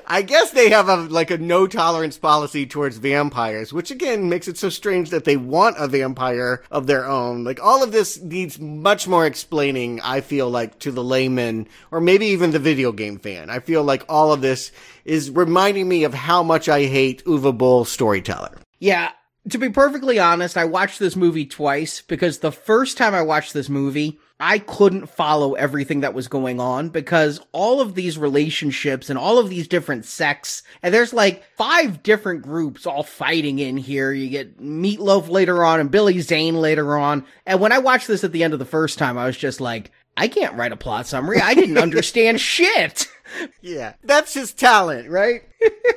[SPEAKER 7] I guess they have a like a no tolerance policy towards vampires, which again makes it so strange that they want a vampire of their own. Like all of this needs much more explaining, I feel like, to the layman or maybe even the video game fan. I feel like all of this is reminding me of how much I hate Uwe Boll storyteller.
[SPEAKER 6] Yeah, to be perfectly honest, I watched this movie twice because the first time I watched this movie, I couldn't follow everything that was going on because all of these relationships and all of these different sects, and there's like five different groups all fighting in here. You get Meatloaf later on and Billy Zane later on. And when I watched this at the end of the first time, I was just like, I can't write a plot summary. I didn't understand shit.
[SPEAKER 7] Yeah, that's his talent, right?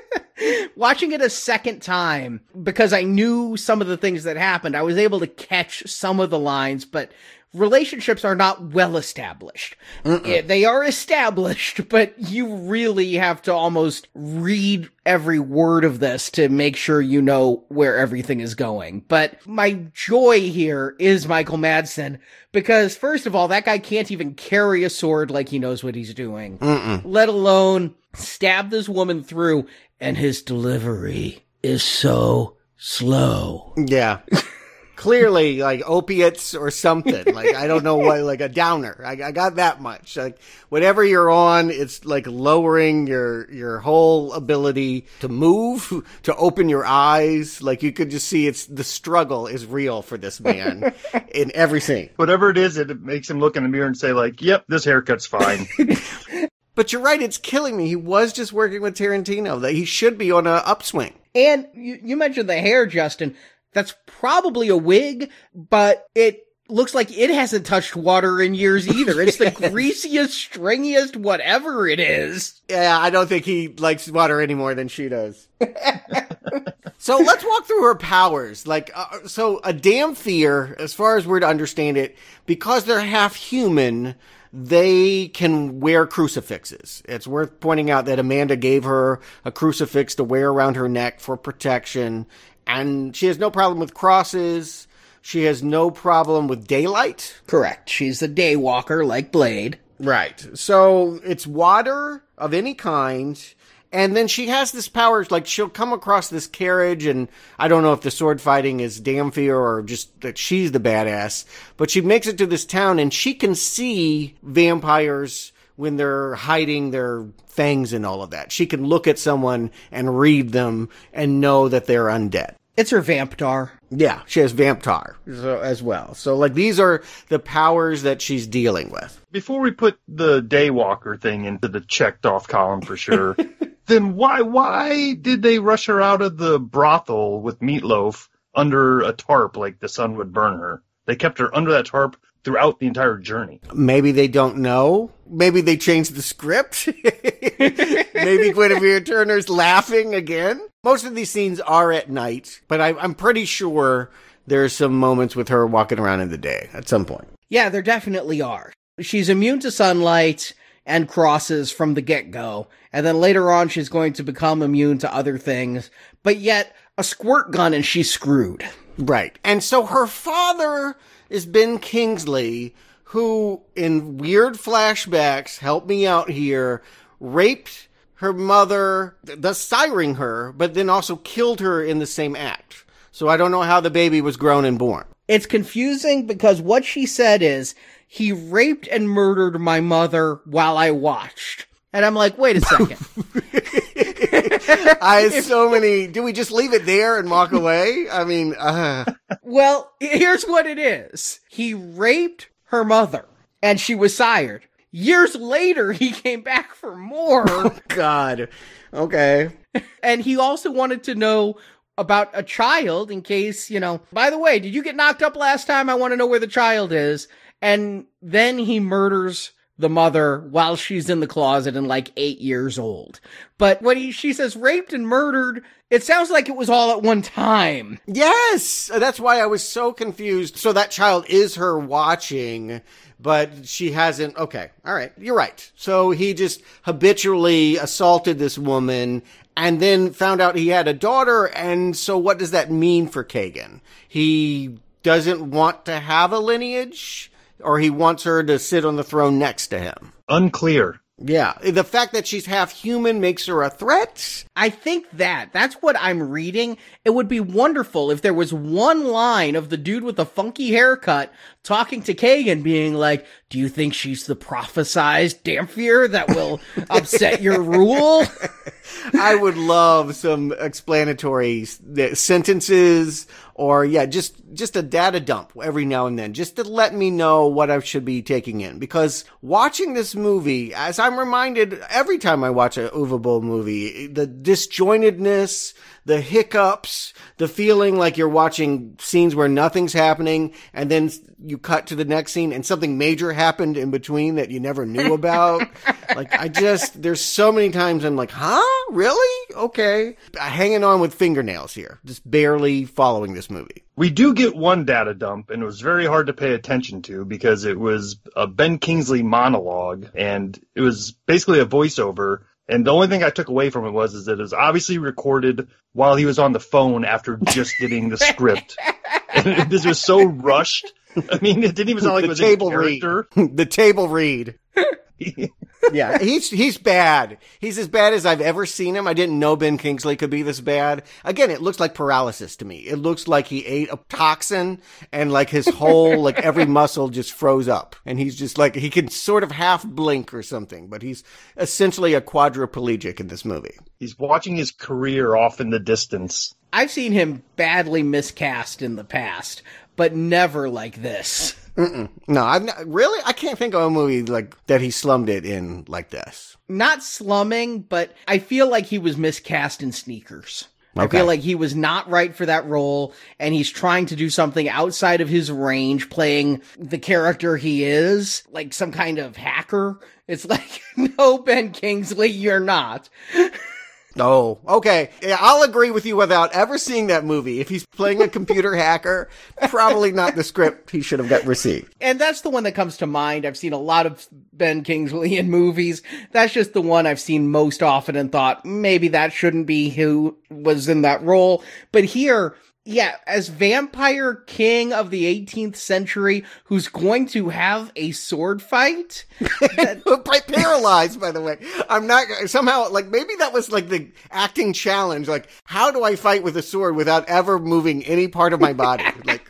[SPEAKER 6] Watching it a second time, because I knew some of the things that happened, I was able to catch some of the lines, but relationships are not well established. Yeah, they are established, but you really have to almost read every word of this to make sure you know where everything is going. But my joy here is Michael Madsen because first of all, that guy can't even carry a sword like he knows what he's doing, let alone stab this woman through and his delivery is so slow.
[SPEAKER 7] Yeah. Clearly, like opiates or something. Like I don't know what, like a downer. I, I got that much. Like whatever you're on, it's like lowering your your whole ability to move, to open your eyes. Like you could just see it's the struggle is real for this man in every scene.
[SPEAKER 8] Whatever it is, it makes him look in the mirror and say like, yep, this haircut's fine.
[SPEAKER 7] But you're right, it's killing me. He was just working with Tarantino. That he should be on a upswing.
[SPEAKER 6] And you, you mentioned the hair, Justin. That's probably a wig, but it looks like it hasn't touched water in years either. It's the greasiest, stringiest, whatever it is.
[SPEAKER 7] Yeah, I don't think he likes water any more than she does. so let's walk through her powers. Like, uh, so a Dhampir, as far as we're to understand it, because they're half human, they can wear crucifixes. It's worth pointing out that Amanda gave her a crucifix to wear around her neck for protection, and she has no problem with crosses. She has no problem with daylight.
[SPEAKER 6] Correct. She's a daywalker like Blade.
[SPEAKER 7] Right. So it's water of any kind. And then she has this power, like she'll come across this carriage, and I don't know if the sword fighting is Dhampir or just that she's the badass, but she makes it to this town and she can see vampires when they're hiding their fangs and all of that. She can look at someone and read them and know that they're undead.
[SPEAKER 6] It's her Vamptar.
[SPEAKER 7] Yeah, she has Vamptar so, as well. So, like, these are the powers that she's dealing with.
[SPEAKER 8] Before we put the daywalker thing into the checked off column for sure, then why why did they rush her out of the brothel with Meatloaf under a tarp like the sun would burn her? They kept her under that tarp throughout the entire journey.
[SPEAKER 7] Maybe they don't know. Maybe they changed the script. Maybe Guinevere Turner's laughing again. Most of these scenes are at night, but I, I'm pretty sure there's some moments with her walking around in the day at some point.
[SPEAKER 6] Yeah, there definitely are. She's immune to sunlight and crosses from the get go, and then later on she's going to become immune to other things, but yet a squirt gun and she's screwed.
[SPEAKER 7] Right. And so her father is Ben Kingsley, who in weird flashbacks, help me out here, raped her mother, thus siring her, but then also killed her in the same act. So I don't know how the baby was grown and born.
[SPEAKER 6] It's confusing because what she said is, he raped and murdered my mother while I watched. And I'm like, wait a second.
[SPEAKER 7] I have so many. Do we just leave it there and walk away? I mean, uh.
[SPEAKER 6] well, here's what it is. He raped her mother and she was sired. Years later, he came back for more.
[SPEAKER 7] Oh, God. Okay.
[SPEAKER 6] And he also wanted to know about a child in case, you know, by the way, did you get knocked up last time? I want to know where the child is. And then he murders the mother while she's in the closet and like eight years old. But when he, she says raped and murdered, it sounds like it was all at one time.
[SPEAKER 7] Yes. That's why I was so confused. So that child is her watching, but she hasn't. Okay. All right. You're right. So he just habitually assaulted this woman and then found out he had a daughter. And so what does that mean for Kagan? He doesn't want to have a lineage or he wants her to sit on the throne next to him.
[SPEAKER 8] Unclear.
[SPEAKER 7] Yeah. The fact that she's half human makes her a threat.
[SPEAKER 6] I think that that's what I'm reading. It would be wonderful if there was one line of the dude with the funky haircut talking to Kagan being like, do you think she's the prophesized Dhampir that will upset your rule?
[SPEAKER 7] I would love some explanatory sentences or yeah, just just a data dump every now and then, just to let me know what I should be taking in. Because watching this movie, as I'm reminded every time I watch a Uwe Boll movie, the disjointedness, the hiccups, the feeling like you're watching scenes where nothing's happening, and then you cut to the next scene and something major happened in between that you never knew about. like I just there's so many times I'm like, huh? Really? Okay. Hanging on with fingernails here, just barely following this movie.
[SPEAKER 8] We do get one data dump, and it was very hard to pay attention to because it was a Ben Kingsley monologue, and it was basically a voiceover. And the only thing I took away from it was is that it was obviously recorded while he was on the phone after just getting the script. and this was so rushed. I mean, it didn't even sound like
[SPEAKER 7] the
[SPEAKER 8] it was
[SPEAKER 7] table
[SPEAKER 8] a character.
[SPEAKER 7] read. the table read. yeah, he's he's bad. He's as bad as I've ever seen him. I didn't know Ben Kingsley could be this bad. Again, it looks like paralysis to me. It looks like he ate a toxin and like his whole like every muscle just froze up, and he's just like he can sort of half blink or something, but he's essentially a quadriplegic in this movie.
[SPEAKER 8] He's watching his career off in the distance.
[SPEAKER 6] I've seen him badly miscast in the past, but never like this.
[SPEAKER 7] Mm-mm. No, I've not, really I can't think of a movie like that he slummed it in like this.
[SPEAKER 6] Not slumming, but I feel like he was miscast in sneakers. I feel like he was not right for that role, and he's trying to do something outside of his range, playing the character he is, like some kind of hacker. It's like, no, Ben Kingsley, you're not.
[SPEAKER 7] Oh, okay. Yeah, I'll agree with you without ever seeing that movie. If he's playing a computer hacker, probably not the script he should have got received.
[SPEAKER 6] And that's the one that comes to mind. I've seen a lot of Ben Kingsley in movies. That's just the one I've seen most often and thought maybe that shouldn't be who was in that role. But here, yeah, as vampire king of the 18th century who's going to have a sword fight.
[SPEAKER 7] By paralyzed, by the way. I'm not somehow like maybe that was like the acting challenge. Like, how do I fight with a sword without ever moving any part of my body? Like,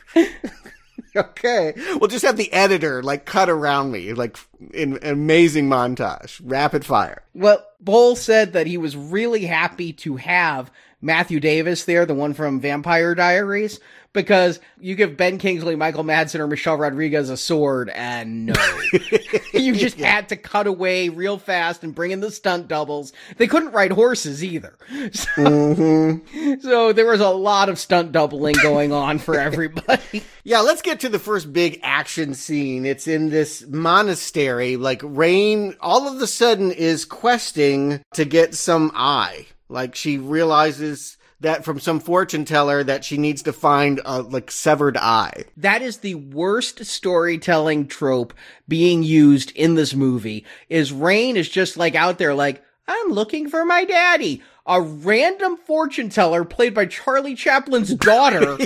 [SPEAKER 7] okay, we'll just have the editor like cut around me, like in amazing montage, rapid fire.
[SPEAKER 6] Well, Boll said that he was really happy to have Matthew Davis there, the one from Vampire Diaries, because you give Ben Kingsley, Michael Madsen, or Michelle Rodriguez a sword, and no, you just had to cut away real fast and bring in the stunt doubles. They couldn't ride horses either, so,
[SPEAKER 7] Mm-hmm.
[SPEAKER 6] so there was a lot of stunt doubling going on for everybody.
[SPEAKER 7] Yeah, let's get to the first big action scene. It's in this monastery. Like Rayne all of a sudden is questing to get some eye. Like she realizes that from some fortune teller that she needs to find a like severed eye.
[SPEAKER 6] That is the worst storytelling trope being used in this movie. Is Rayne is just like out there like, I'm looking for my daddy. A random fortune teller played by Charlie Chaplin's daughter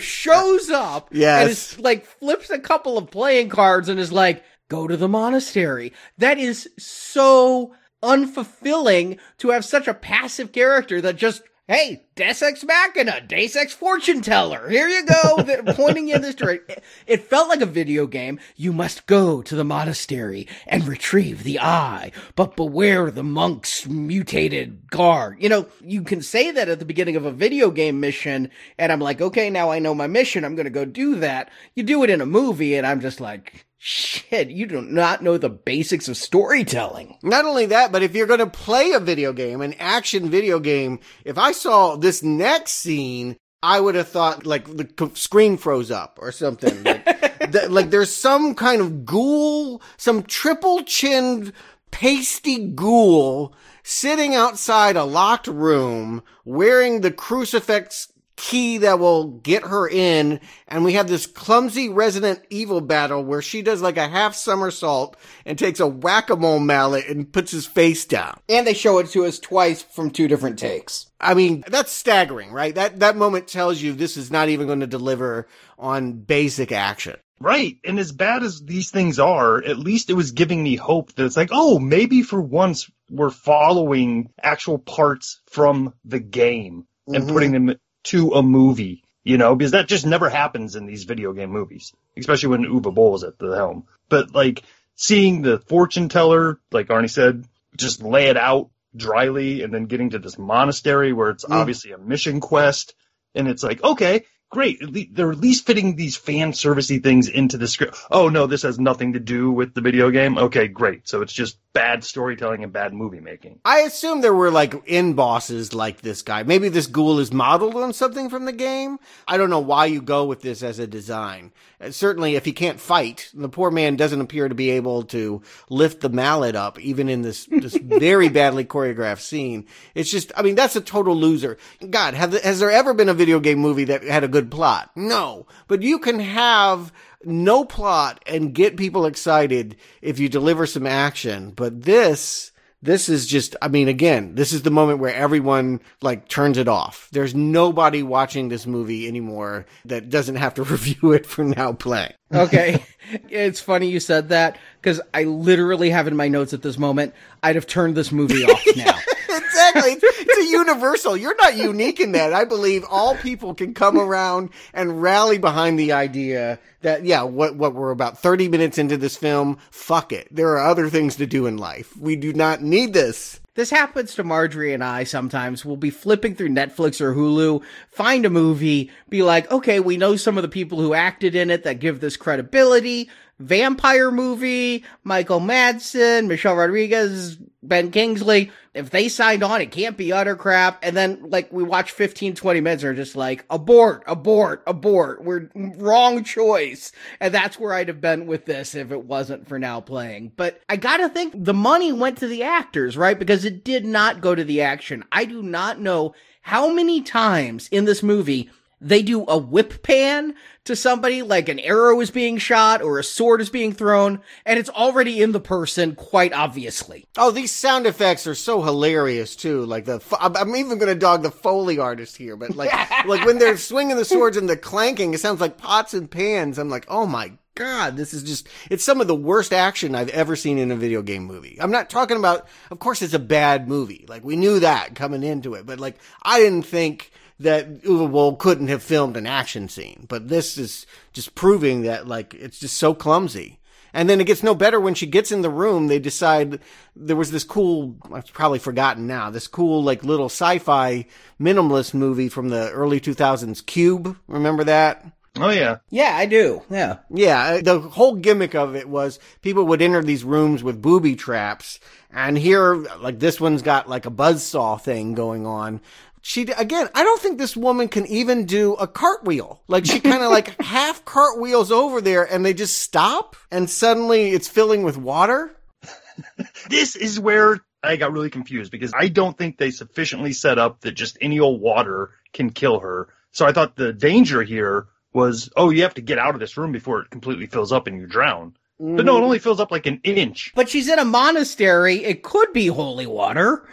[SPEAKER 6] shows up and
[SPEAKER 7] Yes.
[SPEAKER 6] is like flips a couple of playing cards and is like, go to the monastery. That is so unfulfilling to have such a passive character that just Hey, Deus Ex Machina, Deus Ex Fortune Teller, here you go, pointing you in this direction. It felt like a video game. You must go to the monastery and retrieve the eye, but beware the monk's mutated guard. You know, you can say that at the beginning of a video game mission, and I'm like, okay, now I know my mission, I'm gonna go do that. You do it in a movie, and I'm just like, shit, you do not know the basics of storytelling.
[SPEAKER 7] Not only that, but if you're going to play a video game, an action video game, if I saw this next scene, I would have thought like the screen froze up or something. Like, th- like there's some kind of ghoul, some triple chinned pasty ghoul sitting outside a locked room wearing the crucifix key that will get her in and we have this clumsy resident evil battle where she does like a half somersault and takes a whack-a-mole mallet and puts his face down
[SPEAKER 6] And they show it to us twice from two different takes.
[SPEAKER 7] i mean that's staggering right that that moment tells you this is not even going to deliver on basic action
[SPEAKER 8] Right. And as bad as these things are, at least it was giving me hope that it's like, oh, maybe for once we're following actual parts from the game and mm-hmm. putting them to a movie, you know, because that just never happens in these video game movies, especially when Uwe Boll is at the helm. But like seeing the fortune teller, like Arnie said, just lay it out dryly and then getting to this monastery where it's mm. obviously a mission quest and it's like, okay, great. They're at least fitting these fan servicey things into the script. Oh no, this has nothing to do with the video game. Okay, great. So it's just bad storytelling and bad movie making.
[SPEAKER 7] I assume there were like in bosses like this guy. Maybe this ghoul is modeled on something from the game. I don't know why you go with this as a design. Uh, certainly, if he can't fight, the poor man doesn't appear to be able to lift the mallet up, even in this this very badly choreographed scene. It's just, I mean, that's a total loser. God, have, has there ever been a video game movie that had a good plot? No, but you can have no plot and get people excited if you deliver some action. But this, this is just, I mean, again, this is the moment where everyone like turns it off. There's nobody watching this movie anymore that doesn't have to review it for now playing.
[SPEAKER 6] Okay. it's funny you said that because I literally have in my notes at this moment, I'd have turned this movie off now.
[SPEAKER 7] exactly. It's, it's a universal. You're not unique in that. I believe all people can come around and rally behind the idea that, yeah, what, what we're about 30 minutes into this film. Fuck it. There are other things to do in life. We do not need this.
[SPEAKER 6] This happens to Marjorie and I sometimes. We'll be flipping through Netflix or Hulu, find a movie, be like, okay, we know some of the people who acted in it that give this credibility. Vampire movie, Michael Madsen, Michelle Rodriguez, Ben Kingsley. If they signed on, it can't be utter crap. And then, like, we watch 15, 20 minutes and are just like, abort, abort, abort. We're wrong choice. And that's where I'd have been with this if it wasn't for now playing. But I gotta think the money went to the actors, right? Because it did not go to the action. I do not know how many times in this movie they do a whip pan to somebody like an arrow is being shot or a sword is being thrown and it's already in the person quite obviously.
[SPEAKER 7] Oh, these sound effects are so hilarious too. Like the, I'm I'm even going to dog the Foley artist here, but like, like when they're swinging the swords and the clanking, it sounds like pots and pans. I'm like, oh my God, this is just, it's some of the worst action I've ever seen in a video game movie. I'm not talking about, of course it's a bad movie. Like we knew that coming into it, but like I didn't think that Uwe Boll couldn't have filmed an action scene, but this is just proving that like it's just so clumsy. And then it gets no better when she gets in the room. They decide there was this cool, I've probably forgotten now, this cool, like little sci-fi minimalist movie from the early 2000s, Cube. Remember that?
[SPEAKER 8] Oh yeah.
[SPEAKER 6] Yeah, I do. Yeah.
[SPEAKER 7] Yeah, uh, the whole gimmick of it was people would enter these rooms with booby traps, and here, like this one's got like a buzzsaw thing going on. She again, I don't think this woman can even do a cartwheel. Like she kind of like half cartwheels over there, and they just stop, and suddenly it's filling with water.
[SPEAKER 8] This is where I got really confused because I don't think they sufficiently set up that just any old water can kill her. So I thought the danger here was, oh, you have to get out of this room before it completely fills up and you drown. But no, it only fills up like an inch.
[SPEAKER 6] But she's in a monastery. It could be holy water.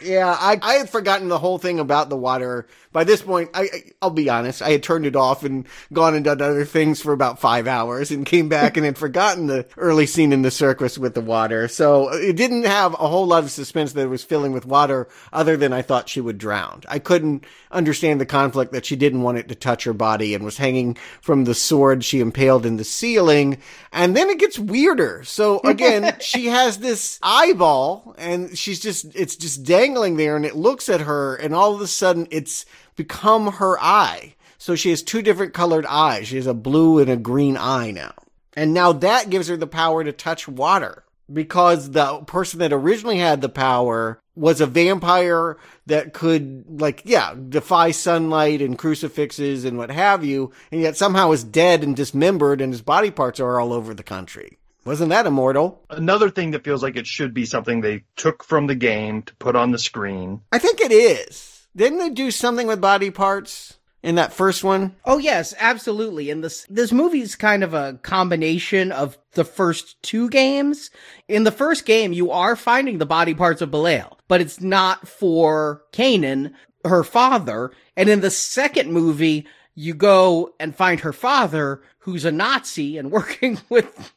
[SPEAKER 7] Yeah, I, I had forgotten the whole thing about the water. By this point, I, I'll be honest, I had turned it off and gone and done other things for about five hours and came back and had forgotten the early scene in the circus with the water. So it didn't have a whole lot of suspense that it was filling with water other than I thought she would drown. I couldn't understand the conflict that she didn't want it to touch her body and was hanging from the sword she impaled in the ceiling. And then it gets weirder. So again, she has this eyeball and she's just, it's just dangling there and it looks at her and all of a sudden it's become her eye. So she has two different colored eyes. She has a blue and a green eye now. And now that gives her the power to touch water because the person that originally had the power was a vampire that could like yeah defy sunlight and crucifixes and what have you and yet somehow is dead and dismembered and his body parts are all over the country wasn't that immortal
[SPEAKER 8] Another thing that feels like it should be something they took from the game to put on the screen.
[SPEAKER 7] i think it is didn't they do something with body parts in that first one
[SPEAKER 6] Oh yes, absolutely. And this this movie's kind of a combination of the first two games. In the first game, you are finding the body parts of Belial, but it's not for Kanan, her father. And in the second movie, you go and find her father, who's a Nazi and working with.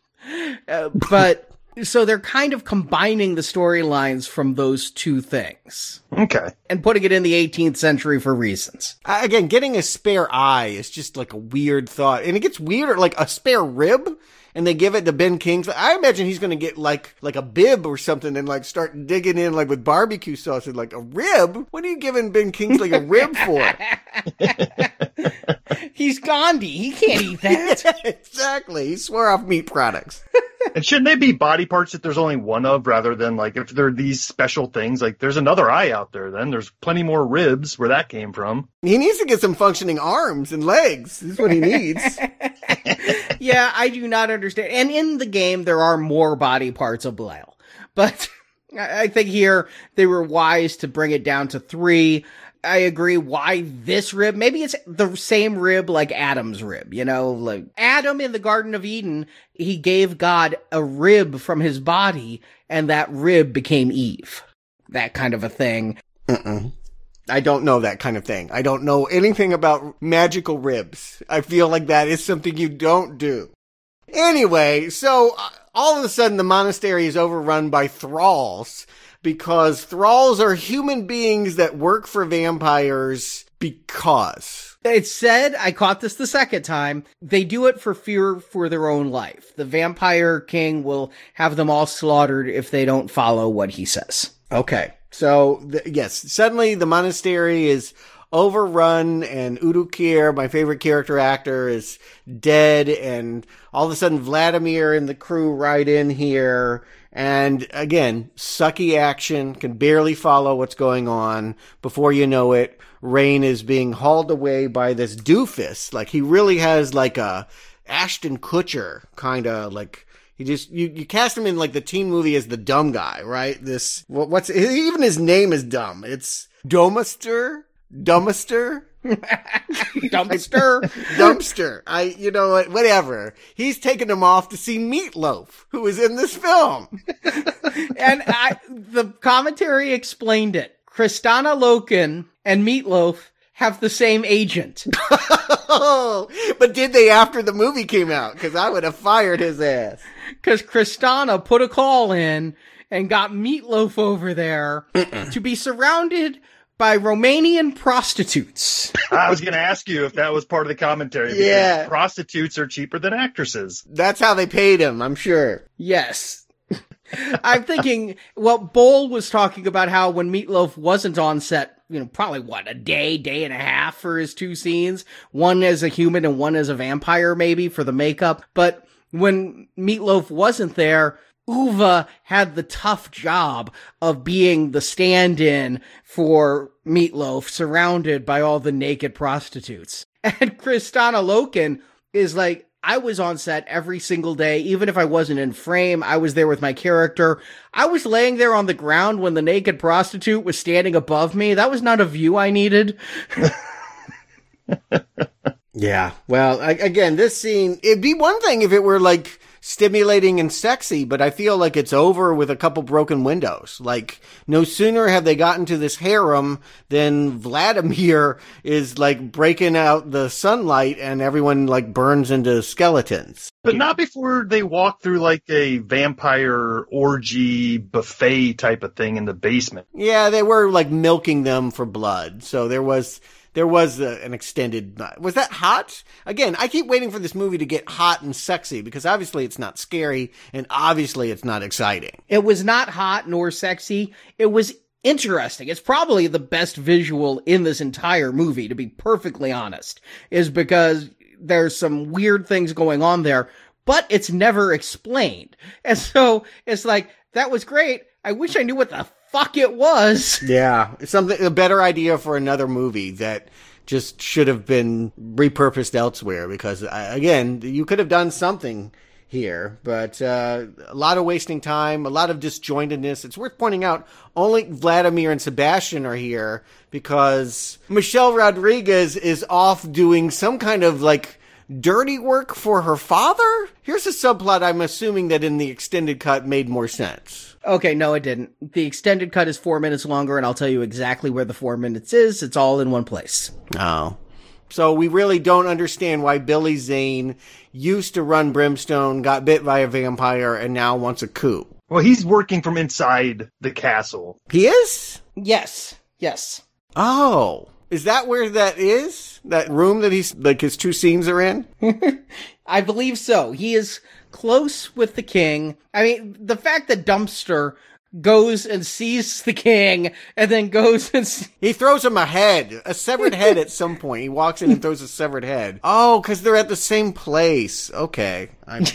[SPEAKER 6] Uh, but so they're kind of combining the storylines from those two things
[SPEAKER 8] Okay.
[SPEAKER 6] and putting it in the 18th century for reasons.
[SPEAKER 7] I- again getting a spare eye is just like a weird thought and it gets weirder like a spare rib and they give it to Ben Kingsley. I imagine he's going to get like like a bib or something and like start digging in like with barbecue sauce and like a rib. What are you giving Ben Kingsley a rib for?
[SPEAKER 6] He's Gandhi. He can't eat that.
[SPEAKER 7] exactly. He swore off meat products.
[SPEAKER 8] And shouldn't they be body parts that there's only one of rather than like if they're these special things, like there's another eye out there then. There's plenty more ribs where that came from.
[SPEAKER 7] He needs to get some functioning arms and legs. Is what he needs.
[SPEAKER 6] yeah, I do not understand. And in the game, there are more body parts of Belial. But I I think here they were wise to bring it down to three. I agree. Why this rib? Maybe it's the same rib like Adam's rib, you know, like Adam in the Garden of Eden, he gave God a rib from his body and that rib became Eve. That kind of a thing.
[SPEAKER 7] I don't know that kind of thing. I don't know anything about magical ribs. I feel like that is something you don't do. Anyway, so uh, all of a sudden the monastery is overrun by thralls because thralls are human beings that work for vampires because.
[SPEAKER 6] It said, I caught this the second time, they do it for fear for their own life. The vampire king will have them all slaughtered if they don't follow what he says.
[SPEAKER 7] Okay. So, th- yes, suddenly the monastery is overrun and Udo Kier, my favorite character actor, is dead and all of a sudden Vladimir and the crew ride in here and again, sucky action, can barely follow what's going on. Before you know it, Rayne is being hauled away by this doofus. Like he really has like a Ashton Kutcher kind of like he just you, you cast him in like the teen movie as the dumb guy, right? This what, what's even his name is dumb. It's Domister, Dumbester,
[SPEAKER 6] Dumpster.
[SPEAKER 7] Dumpster. I you know what? Whatever. He's taking him off to see Meatloaf, who is in this film.
[SPEAKER 6] and I, the commentary explained it. Kristanna Loken and Meatloaf have the same agent.
[SPEAKER 7] oh, but did they after the movie came out? Because I would have fired his ass.
[SPEAKER 6] Because Kristanna put a call in and got Meatloaf over there to be surrounded by Romanian prostitutes.
[SPEAKER 8] I was going to ask you if that was part of the commentary.
[SPEAKER 7] Yeah.
[SPEAKER 8] prostitutes are cheaper than actresses.
[SPEAKER 7] That's how they paid him, I'm sure.
[SPEAKER 6] Yes. I'm thinking, well, Boll was talking about how when Meatloaf wasn't on set, you know, probably what, a day, day and a half for his two scenes, one as a human and one as a vampire, maybe for the makeup. But when Meatloaf wasn't there, Uwe had the tough job of being the stand-in for Meatloaf, surrounded by all the naked prostitutes. And Kristanna Loken is like, I was on set every single day, even if I wasn't in frame. I was there with my character. I was laying there on the ground when the naked prostitute was standing above me. That was not a view I needed.
[SPEAKER 7] Yeah. Well, I, again, this scene, it'd be one thing if it were like stimulating and sexy, but I feel like it's over with a couple broken windows. Like, no sooner have they gotten to this harem than Vladimir is like breaking out the sunlight and everyone like burns into skeletons.
[SPEAKER 8] But not before they walk through like a vampire orgy buffet type of thing in the basement.
[SPEAKER 7] Yeah, they were like milking them for blood. So there was there was a, an extended. Was that hot? Again, I keep waiting for this movie to get hot and sexy because obviously it's not scary and obviously it's not exciting.
[SPEAKER 6] It was not hot nor sexy. It was interesting. It's probably the best visual in this entire movie, to be perfectly honest, is because there's some weird things going on there, but it's never explained. And so it's like, that was great. I wish I knew what the fuck it was.
[SPEAKER 7] Yeah, something a better idea for another movie that just should have been repurposed elsewhere because uh, again, you could have done something here, but uh, a lot of wasting time, a lot of disjointedness. It's worth pointing out only Vladimir and Sebastian are here because Michelle Rodriguez is off doing some kind of like dirty work for her father. Here's a subplot I'm assuming that in the extended cut made more sense.
[SPEAKER 6] Okay, no, it didn't. The extended cut is four minutes longer, and I'll tell you exactly where the four minutes is. It's all in one place.
[SPEAKER 7] Oh. So we really don't understand why Billy Zane used to run Brimstone, got bit by a vampire, and now wants a coup.
[SPEAKER 8] Well, he's working from inside the castle.
[SPEAKER 7] He is?
[SPEAKER 6] Yes, yes.
[SPEAKER 7] Oh. Is that where that is? That room that he's, like, his two scenes are in?
[SPEAKER 6] I believe so. He is close with the king. I mean, the fact that Dumpster goes and sees the king and then goes and
[SPEAKER 7] He throws him a head, a severed head at some point. He walks in and throws a severed head. Oh, because they're at the same place. Okay. I,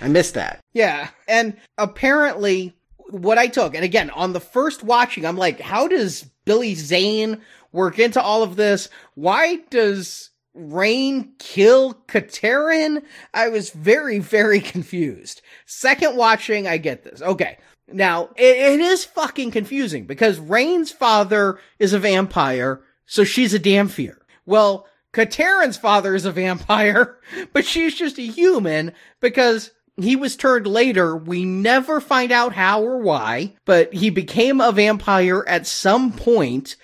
[SPEAKER 7] I missed that.
[SPEAKER 6] yeah, and apparently what I took, and again, on the first watching, I'm like, how does Billy Zane work into all of this? Why does Rayne kill Katerin? I was very, very confused. Second watching, I get this. Okay. Now, it, it is fucking confusing because Rayne's father is a vampire, so she's a Dhampir. Well, Katerin's father is a vampire, but she's just a human because he was turned later. We never find out how or why, but he became a vampire at some point.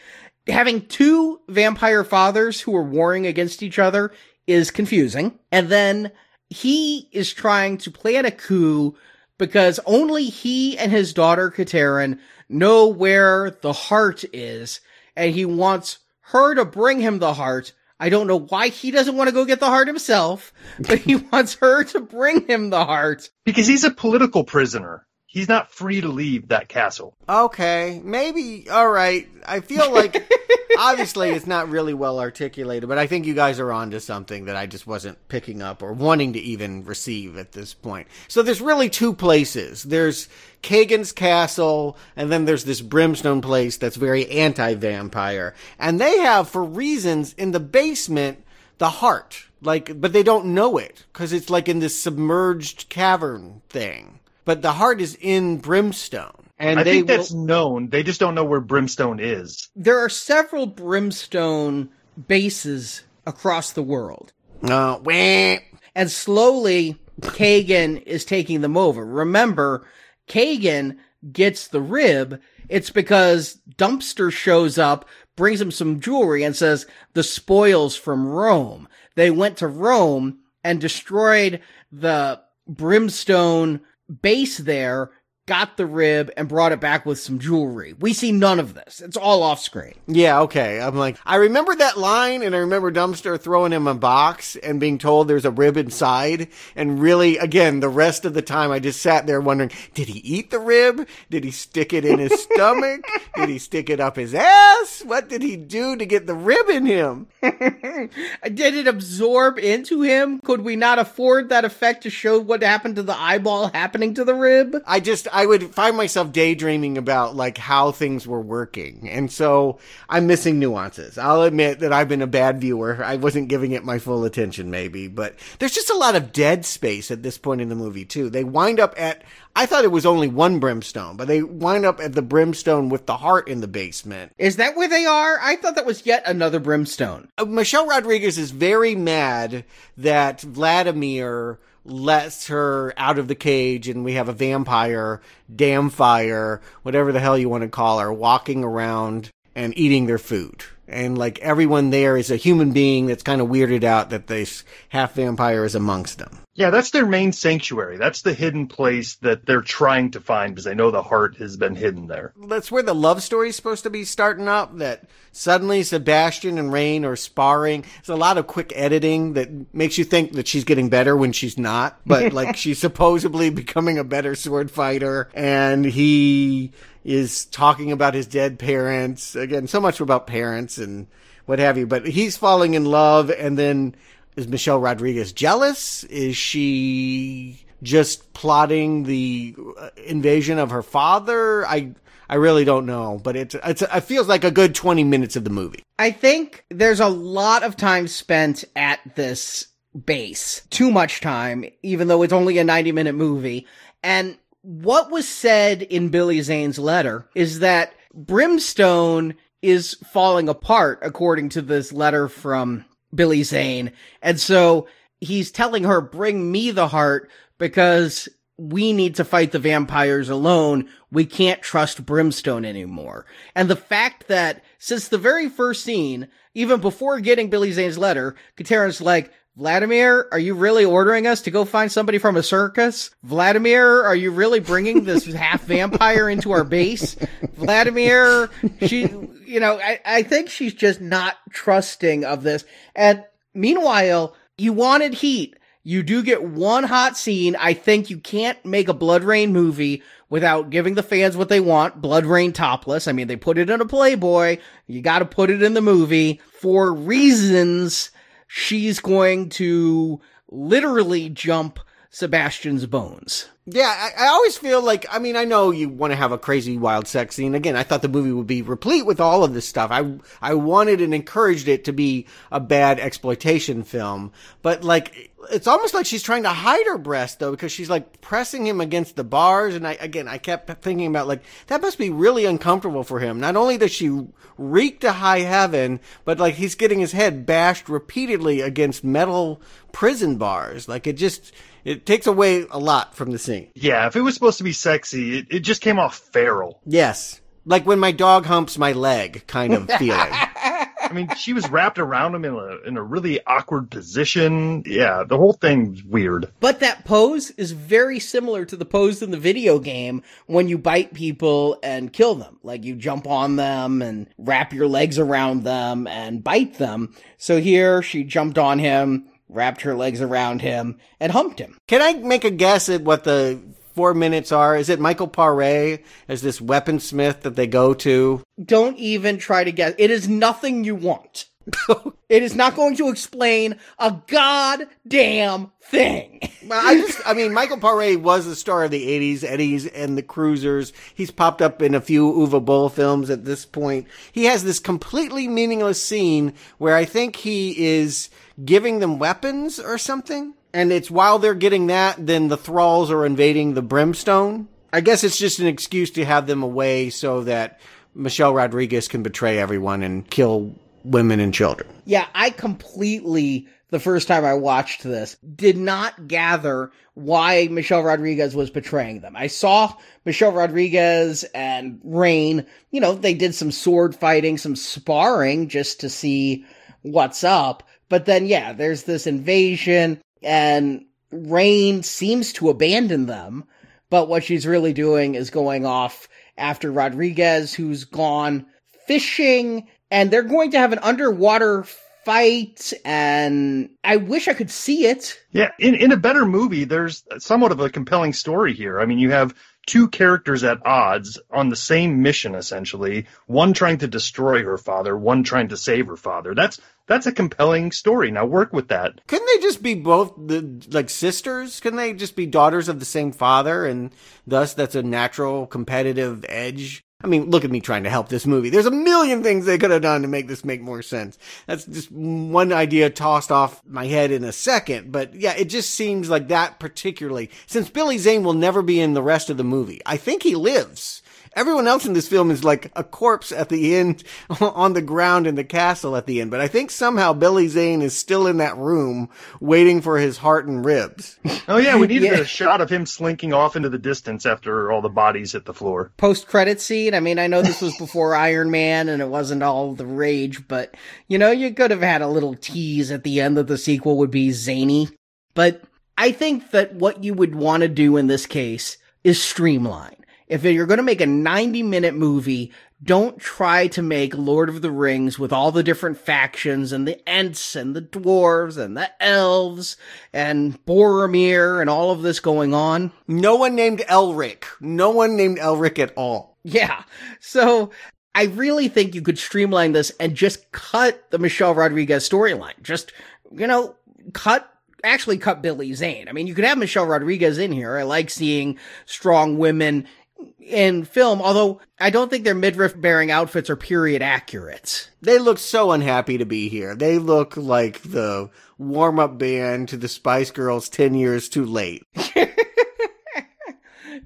[SPEAKER 6] Having two vampire fathers who are warring against each other is confusing. And then he is trying to plan a coup because only he and his daughter Katerin know where the heart is, and he wants her to bring him the heart. I don't know why he doesn't want to go get the heart himself, but he wants her to bring him the heart.
[SPEAKER 8] Because he's a political prisoner. He's not free to leave that castle.
[SPEAKER 7] Okay, maybe. All right. I feel like obviously it's not really well articulated, but I think you guys are onto something that I just wasn't picking up or wanting to even receive at this point. So there's really two places. There's Kagan's castle, and then there's this brimstone place that's very anti-vampire, and they have, for reasons, in the basement the heart. Like, but they don't know it because it's like in this submerged cavern thing. But the heart is in brimstone. And
[SPEAKER 8] I
[SPEAKER 7] they
[SPEAKER 8] think
[SPEAKER 7] will-
[SPEAKER 8] that's known. They just don't know where Brimstone is.
[SPEAKER 6] There are several brimstone bases across the world.
[SPEAKER 7] Uh, wah.
[SPEAKER 6] and slowly Kagan is taking them over. Remember, Kagan gets the rib. It's because Dumpster shows up, brings him some jewelry, and says the spoils from Rome. They went to Rome and destroyed the brimstone base there got the rib, and brought it back with some jewelry. We see none of this. It's all off screen.
[SPEAKER 7] Yeah, okay. I'm like, I remember that line, and I remember Dumpster throwing him a box and being told there's a rib inside. And really, again, the rest of the time, I just sat there wondering, did he eat the rib? Did he stick it in his stomach? Did he stick it up his ass? What did he do to get the rib in him?
[SPEAKER 6] Did it absorb into him? Could we not afford that effect to show what happened to the eyeball happening to the rib?
[SPEAKER 7] I just, I would find myself daydreaming about like how things were working. And so I'm missing nuances. I'll admit that I've been a bad viewer. I wasn't giving it my full attention maybe, but there's just a lot of dead space at this point in the movie too. They wind up at, I thought it was only one brimstone, but they wind up at the brimstone with the heart in the basement.
[SPEAKER 6] Is that where they are? I thought that was yet another brimstone.
[SPEAKER 7] Uh, Michelle Rodriguez is very mad that Vladimir lets her out of the cage and we have a vampire, damn fire, whatever the hell you want to call her, walking around and eating their food. And like everyone there is a human being that's kind of weirded out that this half vampire is amongst them.
[SPEAKER 8] Yeah, that's their main sanctuary. That's the hidden place that they're trying to find because they know the heart has been hidden there.
[SPEAKER 7] That's where the love story is supposed to be starting up. That suddenly Sebastian and Rayne are sparring. There's a lot of quick editing that makes you think that she's getting better when she's not, but like she's supposedly becoming a better sword fighter and he is talking about his dead parents. Again, so much about parents and what have you, but he's falling in love and then is Michelle Rodriguez jealous? Is she just plotting the uh, invasion of her father? I I really don't know, but it's it's it feels like a good 20 minutes of the movie.
[SPEAKER 6] I think there's a lot of time spent at this base. Too much time, even though it's only a 90 minute movie. And what was said in Billy Zane's letter is that Brimstone is falling apart according to this letter from Billy Zane. And so he's telling her, bring me the heart because we need to fight the vampires alone. We can't trust Brimstone anymore. And the fact that since the very first scene, even before getting Billy Zane's letter, Katarin's like, Vladimir, are you really ordering us to go find somebody from a circus? Vladimir, are you really bringing this half vampire into our base? Vladimir, she, you know, I, I think she's just not trusting of this. And meanwhile, you wanted heat. You do get one hot scene. I think you can't make a BloodRayne movie without giving the fans what they want. BloodRayne topless. I mean, they put it in a Playboy. You gotta put it in the movie for reasons she's going to literally jump Sebastian's bones.
[SPEAKER 7] Yeah, I, I, always feel like, I mean, I know you want to have a crazy wild sex scene. Again, I thought the movie would be replete with all of this stuff. I, I wanted and encouraged it to be a bad exploitation film. But like, it's almost like she's trying to hide her breast though, because she's like pressing him against the bars. And I, again, I kept thinking about like, that must be really uncomfortable for him. Not only does she reek to high heaven, but like he's getting his head bashed repeatedly against metal prison bars. Like it just, it takes away a lot from the scene.
[SPEAKER 8] Yeah, if it was supposed to be sexy, it, it just came off feral.
[SPEAKER 7] Yes. Like when my dog humps my leg kind of feeling.
[SPEAKER 8] I mean, she was wrapped around him in a in a really awkward position. Yeah, the whole thing's weird.
[SPEAKER 6] But that pose is very similar to the pose in the video game when you bite people and kill them. Like you jump on them and wrap your legs around them and bite them. So here she jumped on him, wrapped her legs around him, and humped him.
[SPEAKER 7] Can I make a guess at what the four minutes are? Is it Michael Paré as this weaponsmith that they go to?
[SPEAKER 6] Don't even try to guess. It is nothing you want. it is not going to explain a goddamn thing.
[SPEAKER 7] well, I just, I mean, Michael Paré was the star of the 80s, Eddie's and the Cruisers. He's popped up in a few Uwe Boll films at this point. He has this completely meaningless scene where I think he is giving them weapons or something. And it's while they're getting that, then the thralls are invading the brimstone. I guess it's just an excuse to have them away so that Michelle Rodriguez can betray everyone and kill women and children.
[SPEAKER 6] Yeah, I completely, the first time I watched this, did not gather why Michelle Rodriguez was betraying them. I saw Michelle Rodriguez and Rayne, you know, they did some sword fighting, some sparring just to see what's up. But then, yeah, there's this invasion and Rayne seems to abandon them But what she's really doing is going off after Rodriguez, who's gone fishing, and they're going to have an underwater fight, and I wish I could see it.
[SPEAKER 8] Yeah, in, in a better movie, there's somewhat of a compelling story here. I mean, you have two characters at odds on the same mission, essentially. One trying to destroy her father, one trying to save her father. That's that's a compelling story. Now work with that.
[SPEAKER 7] Couldn't they just be both the like sisters? Couldn't they just be daughters of the same father, and thus that's a natural competitive edge? I mean, look at me trying to help this movie. There's a million things they could have done to make this make more sense. That's just one idea tossed off my head in a second. But yeah, it just seems like that particularly, since Billy Zane will never be in the rest of the movie. I think he lives. Everyone else in this film is like a corpse at the end on the ground in the castle at the end. But I think somehow Billy Zane is still in that room waiting for his heart and ribs.
[SPEAKER 8] Oh yeah, we needed
[SPEAKER 6] Yeah.
[SPEAKER 8] a shot of him slinking off into the distance after all the bodies hit the floor.
[SPEAKER 6] Post credit scene. I mean, I know this was before Iron Man and it wasn't all the rage, but you know, you could have had a little tease at the end that the sequel would be zany. But I think that what you would want to do in this case is streamline. If you're going to make a 90 minute movie, don't try to make Lord of the Rings with all the different factions and the Ents and the dwarves and the elves and Boromir and all of this going on.
[SPEAKER 7] No one named Elric. No one named Elric at all.
[SPEAKER 6] Yeah. So I really think you could streamline this and just cut the Michelle Rodriguez storyline. Just, you know, cut actually cut Billy Zane. I mean, you could have Michelle Rodriguez in here. I like seeing strong women in film, although I don't think their midriff bearing outfits are period accurate.
[SPEAKER 7] They look so unhappy to be here. They look like the warm up band to the Spice Girls 10 years too late.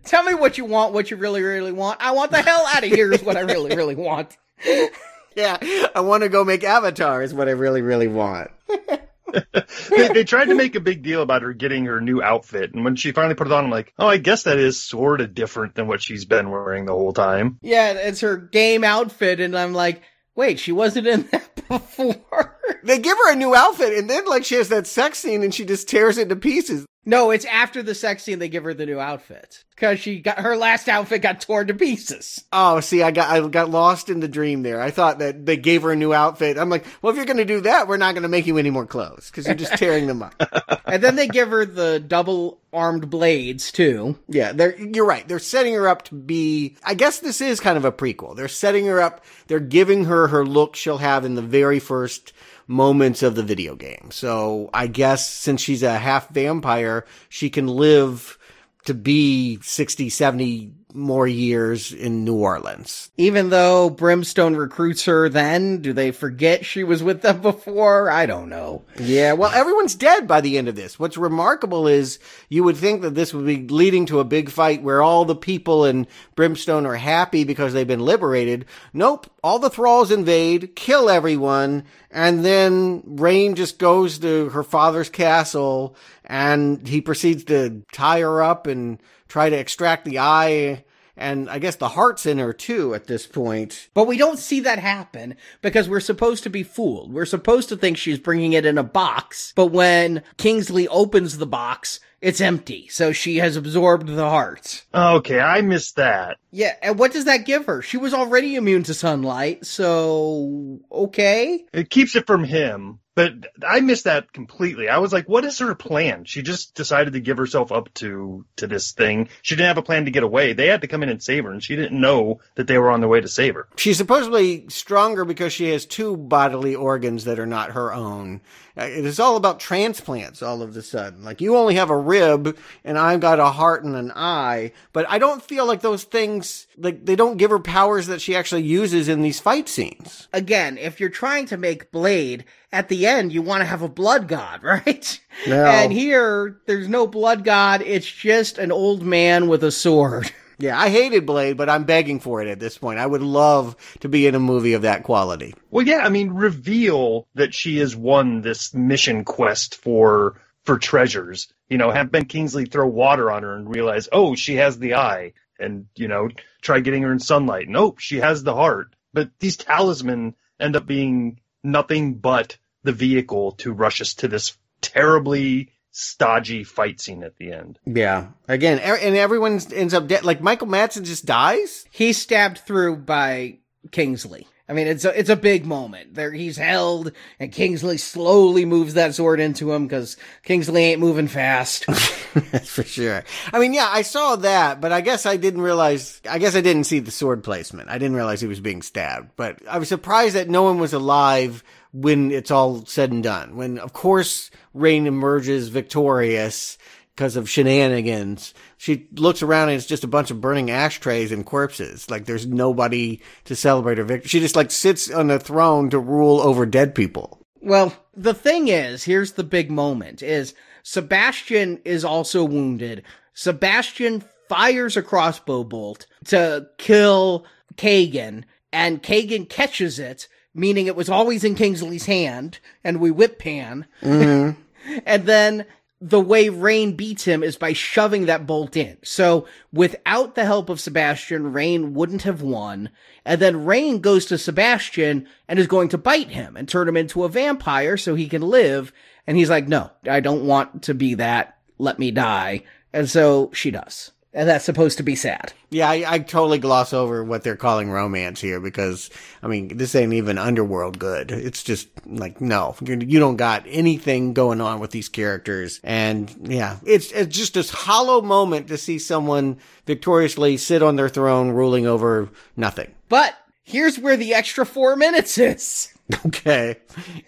[SPEAKER 6] Tell me what you want, what you really, really want. I want the hell out of here is what I really, really want.
[SPEAKER 7] Yeah, I want to go make Avatar is what I really, really want.
[SPEAKER 8] they, they tried to make a big deal about her getting her new outfit, and when she finally put it on, I'm like, oh, I guess that is sort of different than what she's been wearing the whole time.
[SPEAKER 6] Yeah, it's her game outfit, and I'm like, wait, she wasn't in that before.
[SPEAKER 7] They give her a new outfit and then like she has that sex scene and she just tears it to pieces.
[SPEAKER 6] No, it's after the sex scene they give her the new outfit because she got her last outfit got torn to pieces.
[SPEAKER 7] Oh, see, I got I got lost in the dream there. I thought that they gave her a new outfit. I'm like, well, if you're going to do that, we're not going to make you any more clothes because you're just tearing them up.
[SPEAKER 6] and then they give her the double armed blades too.
[SPEAKER 7] Yeah, they're you're right. They're setting her up to be. I guess this is kind of a prequel. They're setting her up. They're giving her her look she'll have in the very first moments of the video game. So I guess since she's a half vampire, she can live to be 60, 70 more years in New Orleans.
[SPEAKER 6] Even though Brimstone recruits her then, do they forget she was with them before? I don't know.
[SPEAKER 7] Yeah, well, everyone's dead by the end of this. What's remarkable is you would think that this would be leading to a big fight where all the people in Brimstone are happy because they've been liberated. Nope. All the thralls invade, kill everyone, and then Rayne just goes to her father's castle and he proceeds to tie her up and try to extract the eye and I guess the heart's in her too at this point.
[SPEAKER 6] But we don't see that happen because we're supposed to be fooled. We're supposed to think she's bringing it in a box, but when Kingsley opens the box, it's empty. So she has absorbed the heart.
[SPEAKER 8] Okay, I missed that.
[SPEAKER 6] Yeah, and what does that give her? She was already immune to sunlight, so okay.
[SPEAKER 8] It keeps it from him, but I missed that completely. I was like, what is her plan? She just decided to give herself up to to this thing. She didn't have a plan to get away. They had to come in and save her, and she didn't know that they were on their way to save her.
[SPEAKER 7] She's supposedly stronger because she has two bodily organs that are not her own. Uh, It is all about transplants all of a sudden. Like you only have a rib and I've got a heart and an eye, but I don't feel like those things, like they don't give her powers that she actually uses in these fight scenes.
[SPEAKER 6] Again, if you're trying to make Blade, at the end you want to have a blood god, right?
[SPEAKER 7] No.
[SPEAKER 6] And here, there's no blood god, it's just an old man with a sword.
[SPEAKER 7] Yeah, I hated Blade, but I'm begging for it at this point. I would love to be in a movie of that quality.
[SPEAKER 8] Well, yeah, I mean, reveal that she has won this mission quest for for treasures. You know, have Ben Kingsley throw water on her and realize, oh, she has the eye, and you know, try getting her in sunlight. Nope, she has the heart. But these talisman end up being nothing but the vehicle to rush us to this terribly stodgy fight scene at the end.
[SPEAKER 7] Yeah. Again, er- and everyone ends up dead. Like Michael Madsen just dies.
[SPEAKER 6] He's stabbed through by Kingsley. I mean, it's a, it's a big moment. There, he's held, and Kingsley slowly moves that sword into him because Kingsley ain't moving fast.
[SPEAKER 7] That's for sure. I mean, yeah, I saw that, but I guess I didn't realize, I guess I didn't see the sword placement. I didn't realize he was being stabbed, but I was surprised that no one was alive when it's all said and done. When, of course, Rayne emerges victorious because of shenanigans. She looks around and it's just a bunch of burning ashtrays and corpses. Like there's nobody to celebrate her victory. She just like sits on a throne to rule over dead people.
[SPEAKER 6] Well, the thing is, here's the big moment is Sebastian is also wounded. Sebastian fires a crossbow bolt to kill Kagan and Kagan catches it, meaning it was always in Kingsley's hand and we whip pan. Mm-hmm. and then the way Rayne beats him is by shoving that bolt in. So without the help of Sebastian, Rayne wouldn't have won. And then Rayne goes to Sebastian and is going to bite him and turn him into a vampire so he can live. And he's like, no, I don't want to be that. Let me die. And so she does. And that's supposed to be sad.
[SPEAKER 7] Yeah, I, I totally gloss over what they're calling romance here because, I mean, this ain't even underworld good. It's just like, no, you, you don't got anything going on with these characters. And yeah, it's, it's just this hollow moment to see someone victoriously sit on their throne ruling over nothing.
[SPEAKER 6] But here's where the extra four minutes is.
[SPEAKER 7] Okay.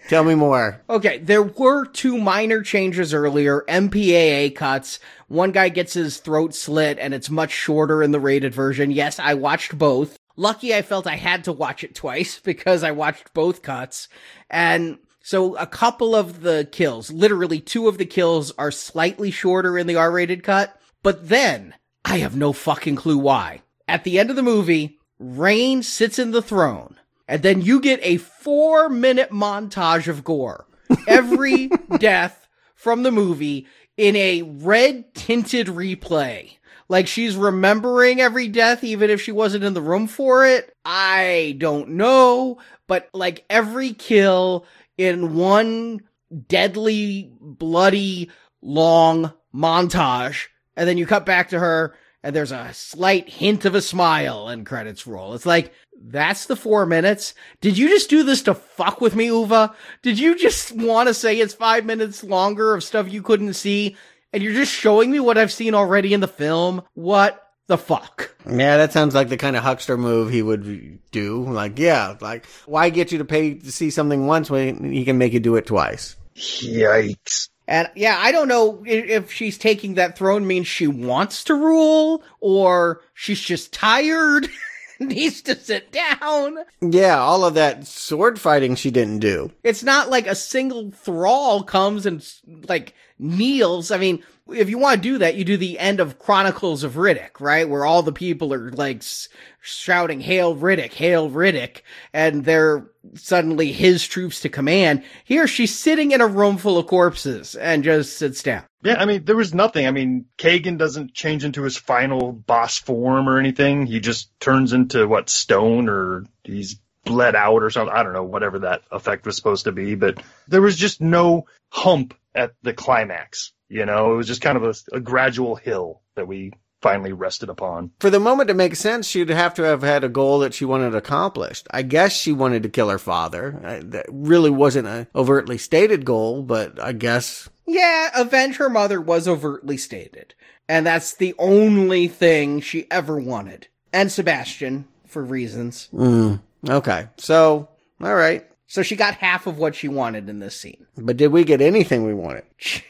[SPEAKER 7] Tell me more.
[SPEAKER 6] Okay, there were two minor changes earlier, MPAA cuts. One guy gets his throat slit and it's much shorter in the rated version. Yes, I watched both. Lucky I felt I had to watch it twice because I watched both cuts. And so a couple of the kills, literally two of the kills are slightly shorter in the R-rated cut. But then, I have no fucking clue why. At the end of the movie, Rayne sits in the throne and then you get a four minute montage of gore. Every death from the movie in a red tinted replay. Like she's remembering every death, even if she wasn't in the room for it. I don't know, but like every kill in one deadly, bloody, long montage. And then you cut back to her and there's a slight hint of a smile and credits roll. It's like, that's the four minutes. Did you just do this to fuck with me, Uwe? Did you just want to say it's five minutes longer of stuff you couldn't see? And you're just showing me what I've seen already in the film? What the fuck?
[SPEAKER 7] Yeah, that sounds like the kind of huckster move he would do. Like, yeah, like, why get you to pay to see something once when he can make you do it twice?
[SPEAKER 8] Yikes.
[SPEAKER 6] And yeah, I don't know if she's taking that throne means she wants to rule or she's just tired. needs to sit down.
[SPEAKER 7] Yeah, all of that sword fighting she didn't do.
[SPEAKER 6] It's not like a single thrall comes and like kneels. I mean, if you want to do that, you do the end of Chronicles of Riddick, right? Where all the people are like s- shouting, Hail Riddick, Hail Riddick, and they're suddenly his troops to command. Here she's sitting in a room full of corpses and just sits down.
[SPEAKER 8] Yeah, I mean, there was nothing. I mean, Kagan doesn't change into his final boss form or anything. He just turns into what stone or he's bled out or something. I don't know, whatever that effect was supposed to be, but there was just no hump at the climax. You know, it was just kind of a, a gradual hill that we finally rested upon.
[SPEAKER 7] For the moment to make sense, she'd have to have had a goal that she wanted accomplished. I guess she wanted to kill her father. Uh, That really wasn't an overtly stated goal, but I guess
[SPEAKER 6] Yeah, avenge her mother was overtly stated. And that's the only thing she ever wanted. And Sebastian, for reasons.
[SPEAKER 7] Mm, okay. So, all right.
[SPEAKER 6] So she got half of what she wanted in this scene.
[SPEAKER 7] But did we get anything we wanted?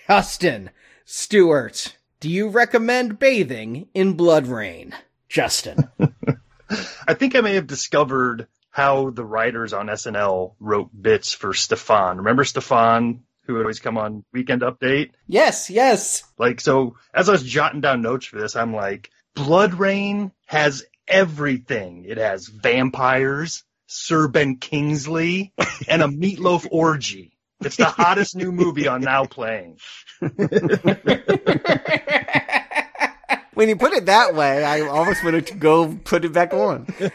[SPEAKER 6] Justin Stewart, do you recommend bathing in blood rain? Justin.
[SPEAKER 8] I think I may have discovered how the writers on SNL wrote bits for Stefan. Remember Stefan, who would always come on Weekend Update?
[SPEAKER 6] yes, yes.
[SPEAKER 8] Like, so as I was jotting down notes for this, I'm like, BloodRayne has everything. It has vampires, Sir Ben Kingsley, and a meatloaf orgy. It's the hottest new movie on Now Playing.
[SPEAKER 7] When you put it that way, I almost wanted to go put it back on.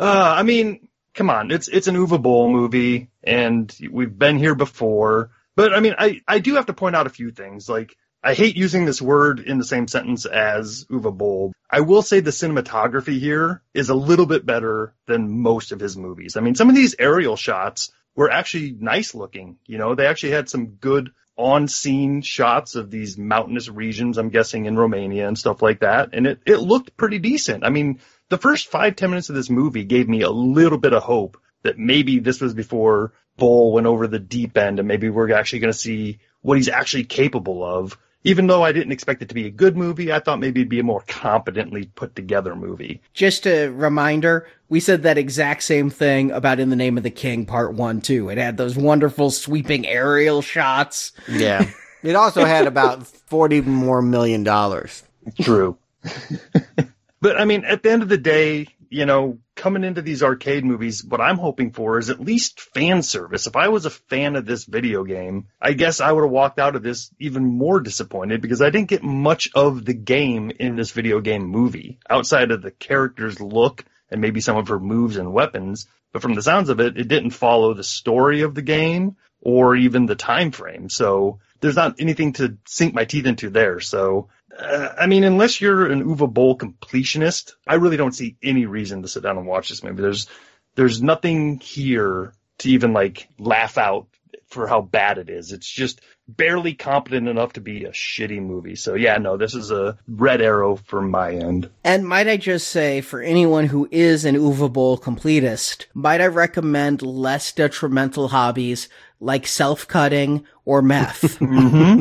[SPEAKER 8] Uh, I mean, come on, it's it's an Uwe Boll movie, and we've been here before. But I mean, I I do have to point out a few things. Like I hate using this word in the same sentence as Uwe Boll. I will say the cinematography here is a little bit better than most of his movies. I mean, some of these aerial shots were actually nice looking. You know, they actually had some good on scene shots of these mountainous regions, I'm guessing in Romania and stuff like that. And it, it looked pretty decent. I mean, the first five, ten minutes of this movie gave me a little bit of hope that maybe this was before Boll went over the deep end and maybe we're actually going to see what he's actually capable of even though I didn't expect it to be a good movie, I thought maybe it'd be a more competently put together movie.
[SPEAKER 6] Just a reminder, we said that exact same thing about In the Name of the King Part 1 too. It had those wonderful sweeping aerial shots.
[SPEAKER 7] Yeah. It also had about 40 more million dollars.
[SPEAKER 8] True. but I mean, at the end of the day, you know, coming into these arcade movies, what I'm hoping for is at least fan service. If I was a fan of this video game, I guess I would have walked out of this even more disappointed because I didn't get much of the game in this video game movie outside of the character's look and maybe some of her moves and weapons. But from the sounds of it, it didn't follow the story of the game or even the time frame. So there's not anything to sink my teeth into there. So uh, I mean, unless you're an Uwe Boll completionist, I really don't see any reason to sit down and watch this movie. There's there's nothing here to even like laugh out for how bad it is. It's just barely competent enough to be a shitty movie. So yeah, no, this is a red arrow from my end.
[SPEAKER 6] And might I just say, for anyone who is an Uwe Boll completist, might I recommend less detrimental hobbies like self-cutting or meth?
[SPEAKER 8] mm-hmm.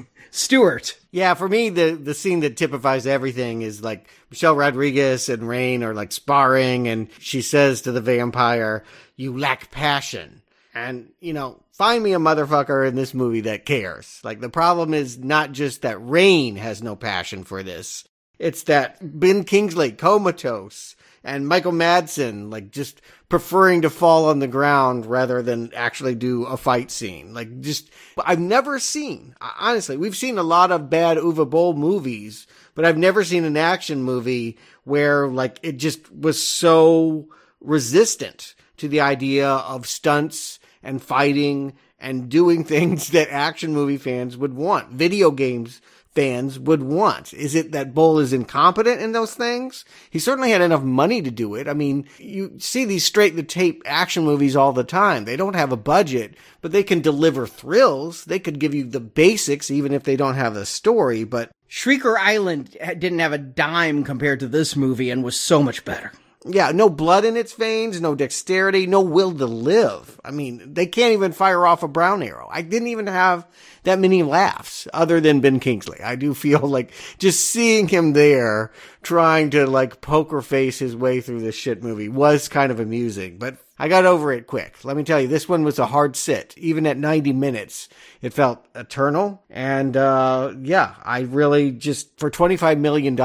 [SPEAKER 6] Stuart.
[SPEAKER 7] Yeah, for me, the the scene that typifies everything is like Michelle Rodriguez and Rayne are like sparring, and she says to the vampire, "You lack passion." And you know, find me a motherfucker in this movie that cares. Like the problem is not just that Rayne has no passion for this; it's that Ben Kingsley comatose and Michael Madsen like just preferring to fall on the ground rather than actually do a fight scene. Like just I've never seen honestly, we've seen a lot of bad Uwe Boll movies, but I've never seen an action movie where like it just was so resistant to the idea of stunts and fighting and doing things that action movie fans would want. Video games fans would want? Is it that Boll is incompetent in those things? He certainly had enough money to do it. I mean, you see these straight to tape action movies all the time. They don't have a budget, but they can deliver thrills. They could give you the basics even if they don't have the story, but
[SPEAKER 6] Shrieker Island didn't have a dime compared to this movie and was so much better.
[SPEAKER 7] Yeah, no blood in its veins, no dexterity, no will to live. I mean, they can't even fire off a brown arrow. I didn't even have that many laughs other than Ben Kingsley. I do feel like just seeing him there trying to like poker face his way through this shit movie was kind of amusing, but I got over it quick. Let me tell you, this one was a hard sit. Even at 90 minutes, it felt eternal. And, uh, yeah, I really just, for $25 million,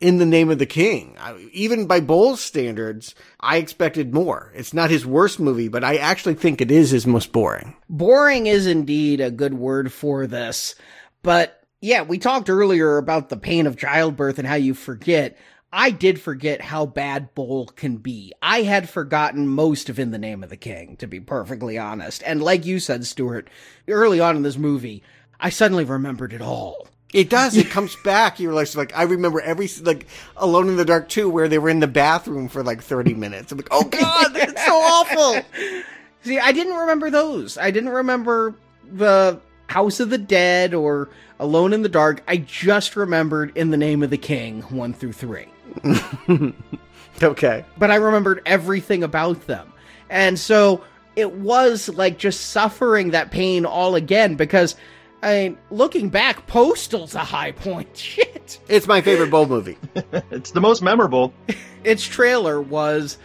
[SPEAKER 7] in the name of the king. Even by Boll's standards, I expected more. It's not his worst movie, but I actually think it is his most boring.
[SPEAKER 6] Boring is indeed a good word for this. But yeah, we talked earlier about the pain of childbirth and how you forget. I did forget how bad Boll can be. I had forgotten most of In the Name of the King, to be perfectly honest. And like you said, Stuart, early on in this movie, I suddenly remembered it all.
[SPEAKER 7] It does. It comes back. You realize, like, I remember every like Alone in the Dark too, where they were in the bathroom for like 30 minutes. I'm like, oh god, that's so awful.
[SPEAKER 6] See, I didn't remember those. I didn't remember the House of the Dead or Alone in the Dark. I just remembered In the Name of the King one through three.
[SPEAKER 7] okay,
[SPEAKER 6] but I remembered everything about them, and so it was like just suffering that pain all again because I mean, looking back, Postal's a high point. Shit.
[SPEAKER 7] It's my favorite Boll movie.
[SPEAKER 8] it's the most memorable.
[SPEAKER 6] its trailer was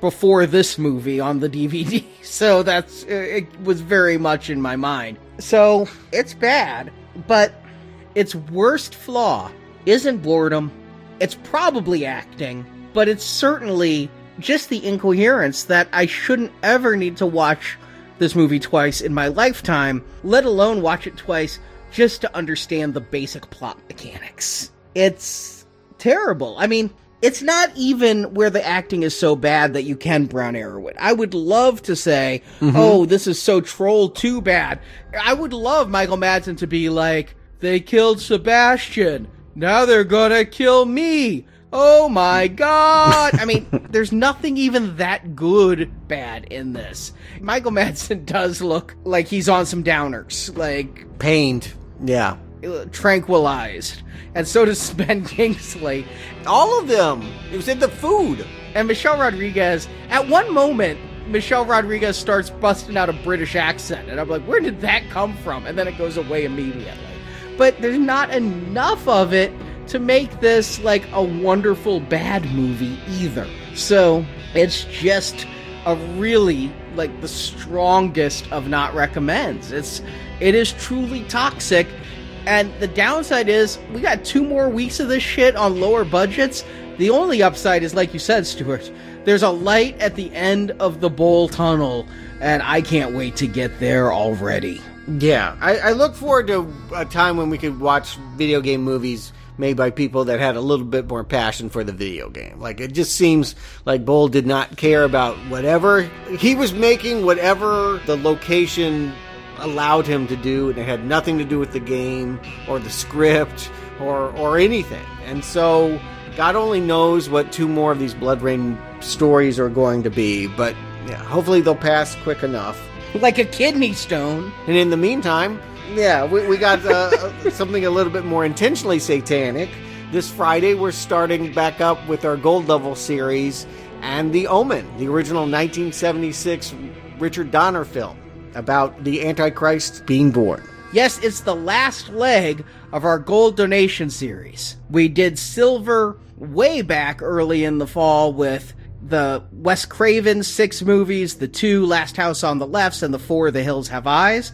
[SPEAKER 6] before this movie on the DVD, so that's uh, it was very much in my mind. So it's bad, but its worst flaw isn't boredom. It's probably acting, but it's certainly just the incoherence that I shouldn't ever need to watch this movie twice in my lifetime, let alone watch it twice just to understand the basic plot mechanics. It's terrible. I mean, it's not even where the acting is so bad that you can brown arrow it. I would love to say, mm-hmm. oh, this is so troll too bad. I would love Michael Madsen to be like, they killed Sebastian. Now they're gonna kill me. Oh my god. I mean, there's nothing even that good bad in this. Michael Madsen does look like he's on some downers, like
[SPEAKER 7] Pained. Yeah.
[SPEAKER 6] tranquilized. And so does Ben Kingsley.
[SPEAKER 7] All of them. It was in the food.
[SPEAKER 6] And Michelle Rodriguez, at one moment, Michelle Rodriguez starts busting out a British accent. And I'm like, where did that come from? And then it goes away immediately. But there's not enough of it to make this like a wonderful bad movie either. So it's just a really like the strongest of not recommends. It's it is truly toxic. And the downside is we got two more weeks of this shit on lower budgets. The only upside is like you said, Stuart. There's a light at the end of the Boll tunnel, and I can't wait to get there already.
[SPEAKER 7] Yeah, I, I look forward to a time when we could watch video game movies made by people that had a little bit more passion for the video game. Like it just seems like Boll did not care about whatever he was making, whatever the location allowed him to do, and it had nothing to do with the game or the script or or anything. And so God only knows what two more of these BloodRayne stories are going to be, but yeah, hopefully they'll pass quick enough.
[SPEAKER 6] Like a kidney stone.
[SPEAKER 7] And in the meantime, yeah, we, we got uh, something a little bit more intentionally satanic. This Friday, we're starting back up with our Gold Level series and The Omen, the original 1976 Richard Donner film about the Antichrist being born.
[SPEAKER 6] Yes, it's the last leg of our gold donation series. We did silver way back early in the fall with the Wes Craven six movies, the two Last House on the Lefts, and the four The Hills Have Eyes.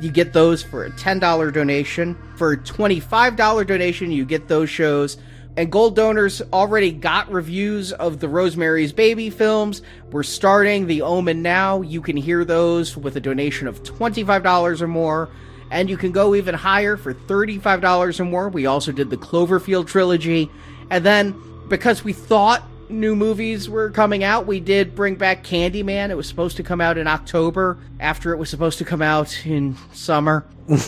[SPEAKER 6] You get those for a $10 donation. For a $25 donation, you get those shows. And gold donors already got reviews of the Rosemary's Baby films. We're starting The Omen now. You can hear those with a donation of $25 or more. And you can go even higher for $35 or more. We also did the Cloverfield trilogy. And then, because we thought new movies were coming out, we did bring back Candyman. It was supposed to come out in October after it was supposed to come out in summer.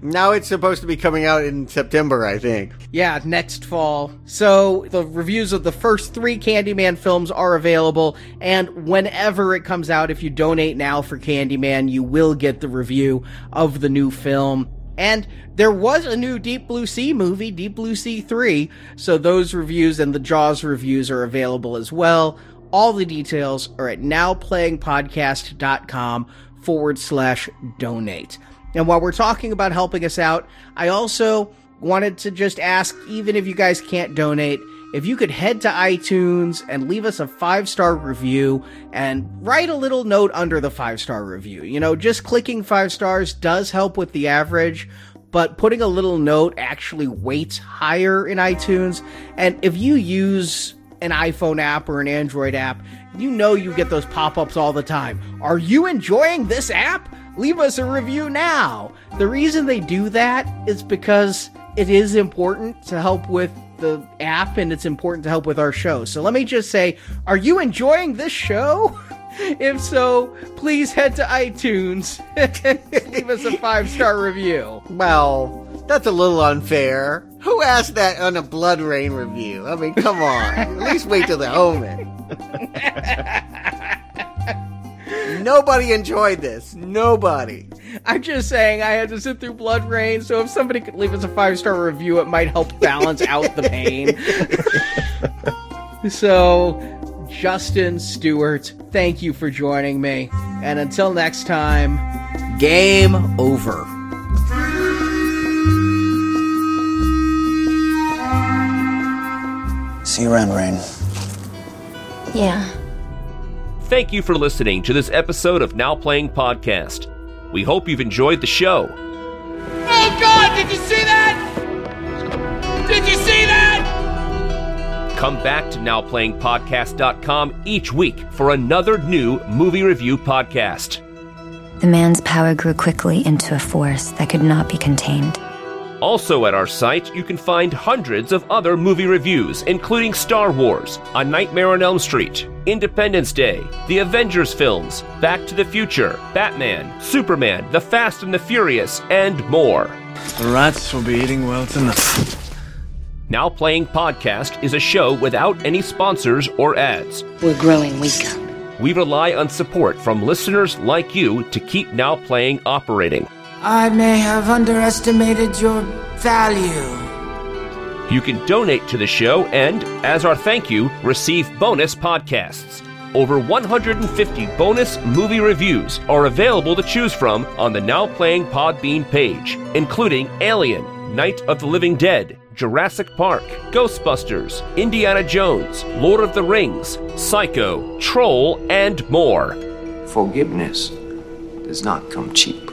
[SPEAKER 7] Now it's supposed to be coming out in September, I think.
[SPEAKER 6] Yeah, next fall. So the reviews of the first three Candyman films are available, and whenever it comes out, if you donate now for Candyman, you will get the review of the new film. And there was a new Deep Blue Sea movie, Deep Blue Sea 3, so those reviews and the Jaws reviews are available as well. All the details are at nowplayingpodcast.com forward slash donate. And while we're talking about helping us out, I also wanted to just ask, even if you guys can't donate, if you could head to iTunes and leave us a five star review and write a little note under the five star review. You know, just clicking five stars does help with the average, but putting a little note actually weights higher in iTunes. And if you use an iPhone app or an Android app, you know you get those pop ups all the time. Are you enjoying this app? Leave us a review now. The reason they do that is because it is important to help with the app and it's important to help with our show. So let me just say, are you enjoying this show? If so, please head to iTunes and leave us a five star review.
[SPEAKER 7] Well, that's a little unfair. Who asked that on a BloodRayne review? I mean, come on. At least wait till the Omen. Nobody enjoyed this. Nobody.
[SPEAKER 6] I'm just saying I had to sit through BloodRayne, so if somebody could leave us a five star review, it might help balance out the pain. so, Justin Stewart, thank you for joining me. And until next time, game over.
[SPEAKER 4] See you around, Rayne.
[SPEAKER 3] Yeah.
[SPEAKER 2] Thank you for listening to this episode of Now Playing Podcast. We hope you've enjoyed the show.
[SPEAKER 5] Oh God! Did you see that? Did you see that?
[SPEAKER 2] Come back to NowPlayingPodcast.com each week for another new movie review podcast.
[SPEAKER 3] The man's power grew quickly into a force that could not be contained.
[SPEAKER 2] Also at our site, you can find hundreds of other movie reviews, including Star Wars, A Nightmare on Elm Street, Independence Day, the Avengers films, Back to the Future, Batman, Superman, The Fast and the Furious, and more.
[SPEAKER 9] The rats will be eating well tonight.
[SPEAKER 2] Now Playing Podcast is a show without any sponsors or ads.
[SPEAKER 3] We're growing weaker.
[SPEAKER 2] We rely on support from listeners like you to keep Now Playing operating.
[SPEAKER 10] I may have underestimated your value.
[SPEAKER 2] You can donate to the show and, as our thank you, receive bonus podcasts. Over 150 bonus movie reviews are available to choose from on the Now Playing Podbean page, including Alien, Night of the Living Dead, Jurassic Park, Ghostbusters, Indiana Jones, Lord of the Rings, Psycho, Troll, and more.
[SPEAKER 11] Forgiveness does not come cheap.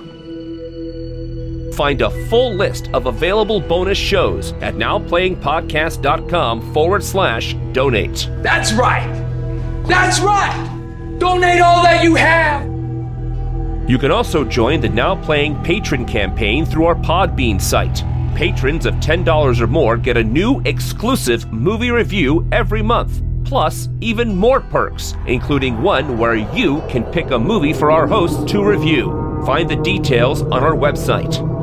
[SPEAKER 2] Find a full list of available bonus shows at nowplayingpodcast.com forward slash donate.
[SPEAKER 5] That's right. That's right. Donate all that you have.
[SPEAKER 2] You can also join the Now Playing Patron campaign through our Podbean site. Patrons of $10 or more get a new exclusive movie review every month, plus even more perks, including one where you can pick a movie for our hosts to review. Find the details on our website.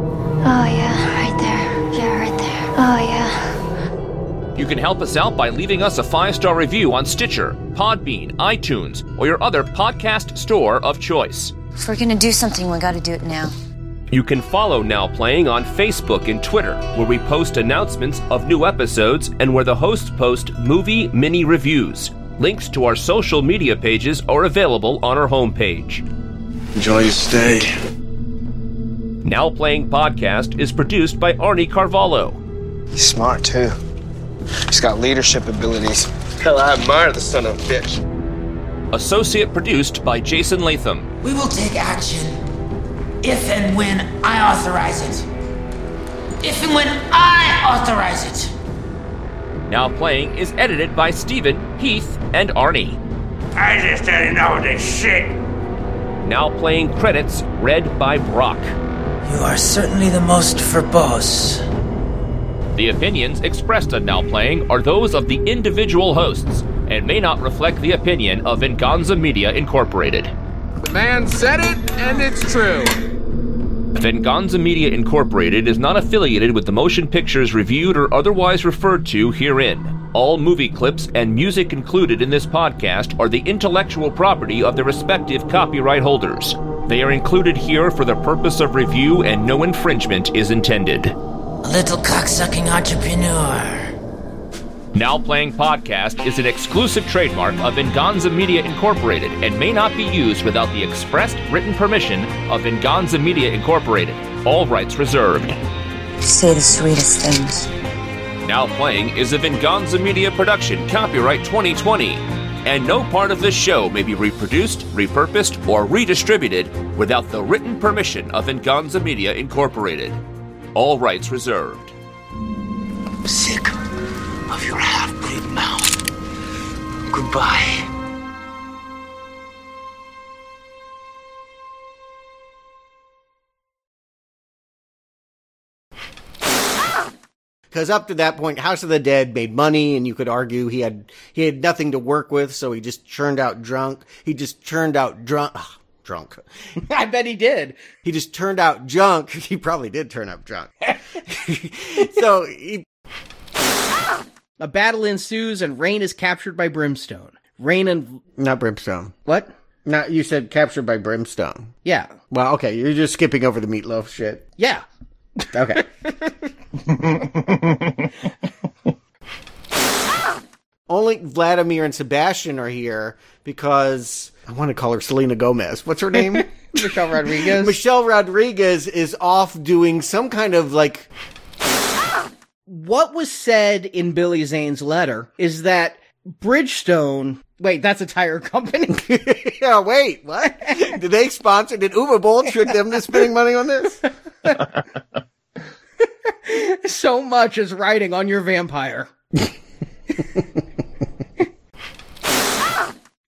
[SPEAKER 3] Oh, yeah, right there. Yeah, right there. Oh, yeah.
[SPEAKER 2] You can help us out by leaving us a five star review on Stitcher, Podbean, iTunes, or your other podcast store of choice.
[SPEAKER 12] If we're gonna do something, we gotta do it now.
[SPEAKER 2] You can follow Now Playing on Facebook and Twitter, where we post announcements of new episodes and where the hosts post movie mini reviews. Links to our social media pages are available on our homepage.
[SPEAKER 9] Enjoy your stay.
[SPEAKER 2] Now Playing Podcast is produced by Arnie Carvalho.
[SPEAKER 13] He's smart too. He's got leadership abilities. Hell, I admire the son of a bitch.
[SPEAKER 2] Associate produced by Jason Latham.
[SPEAKER 10] We will take action if and when I authorize it. If and when I authorize it.
[SPEAKER 2] Now Playing is edited by Stephen, Heath, and Arnie.
[SPEAKER 1] I just didn't know this shit.
[SPEAKER 2] Now Playing credits read by Brock.
[SPEAKER 10] You are certainly the most verbose.
[SPEAKER 2] The opinions expressed on Now Playing are those of the individual hosts and may not reflect the opinion of Venganza Media Incorporated.
[SPEAKER 14] The man said it, and it's true.
[SPEAKER 2] Venganza Media Incorporated is not affiliated with the motion pictures reviewed or otherwise referred to herein. All movie clips and music included in this podcast are the intellectual property of their respective copyright holders. They are included here for the purpose of review and no infringement is intended.
[SPEAKER 10] A little cocksucking entrepreneur.
[SPEAKER 2] Now Playing Podcast is an exclusive trademark of Venganza Media Incorporated and may not be used without the expressed written permission of Venganza Media Incorporated. All rights reserved.
[SPEAKER 12] You say the sweetest things.
[SPEAKER 2] Now Playing is a Venganza Media production, copyright 2020. And no part of this show may be reproduced, repurposed, or redistributed without the written permission of Venganza Media Incorporated. All rights reserved.
[SPEAKER 10] Sick of your half-breed mouth. Goodbye.
[SPEAKER 7] Because up to that point, House of the Dead made money, and you could argue he had he had nothing to work with, so he just churned out drunk. He just churned out drunk. ugh, drunk.
[SPEAKER 6] I bet he did.
[SPEAKER 7] He just turned out junk. He probably did turn up drunk. so he
[SPEAKER 6] A battle ensues and Rayne is captured by Brimstone. Rayne and
[SPEAKER 7] not Brimstone.
[SPEAKER 6] what?
[SPEAKER 7] Not you said captured by Brimstone.
[SPEAKER 6] Yeah.
[SPEAKER 7] Well, okay, you're just skipping over the meatloaf shit.
[SPEAKER 6] Yeah.
[SPEAKER 7] Okay. Only Vladimir and Sebastian are here because I want to call her Selena Gomez. What's her name?
[SPEAKER 6] Michelle Rodriguez.
[SPEAKER 7] Michelle Rodriguez is off doing some kind of like
[SPEAKER 6] what was said in Billy Zane's letter is that Bridgestone. Wait, that's a tire company.
[SPEAKER 7] yeah, wait, what? Did they sponsor? Did Uwe Boll trick them to spending money on this?
[SPEAKER 6] so much is riding on your vampire.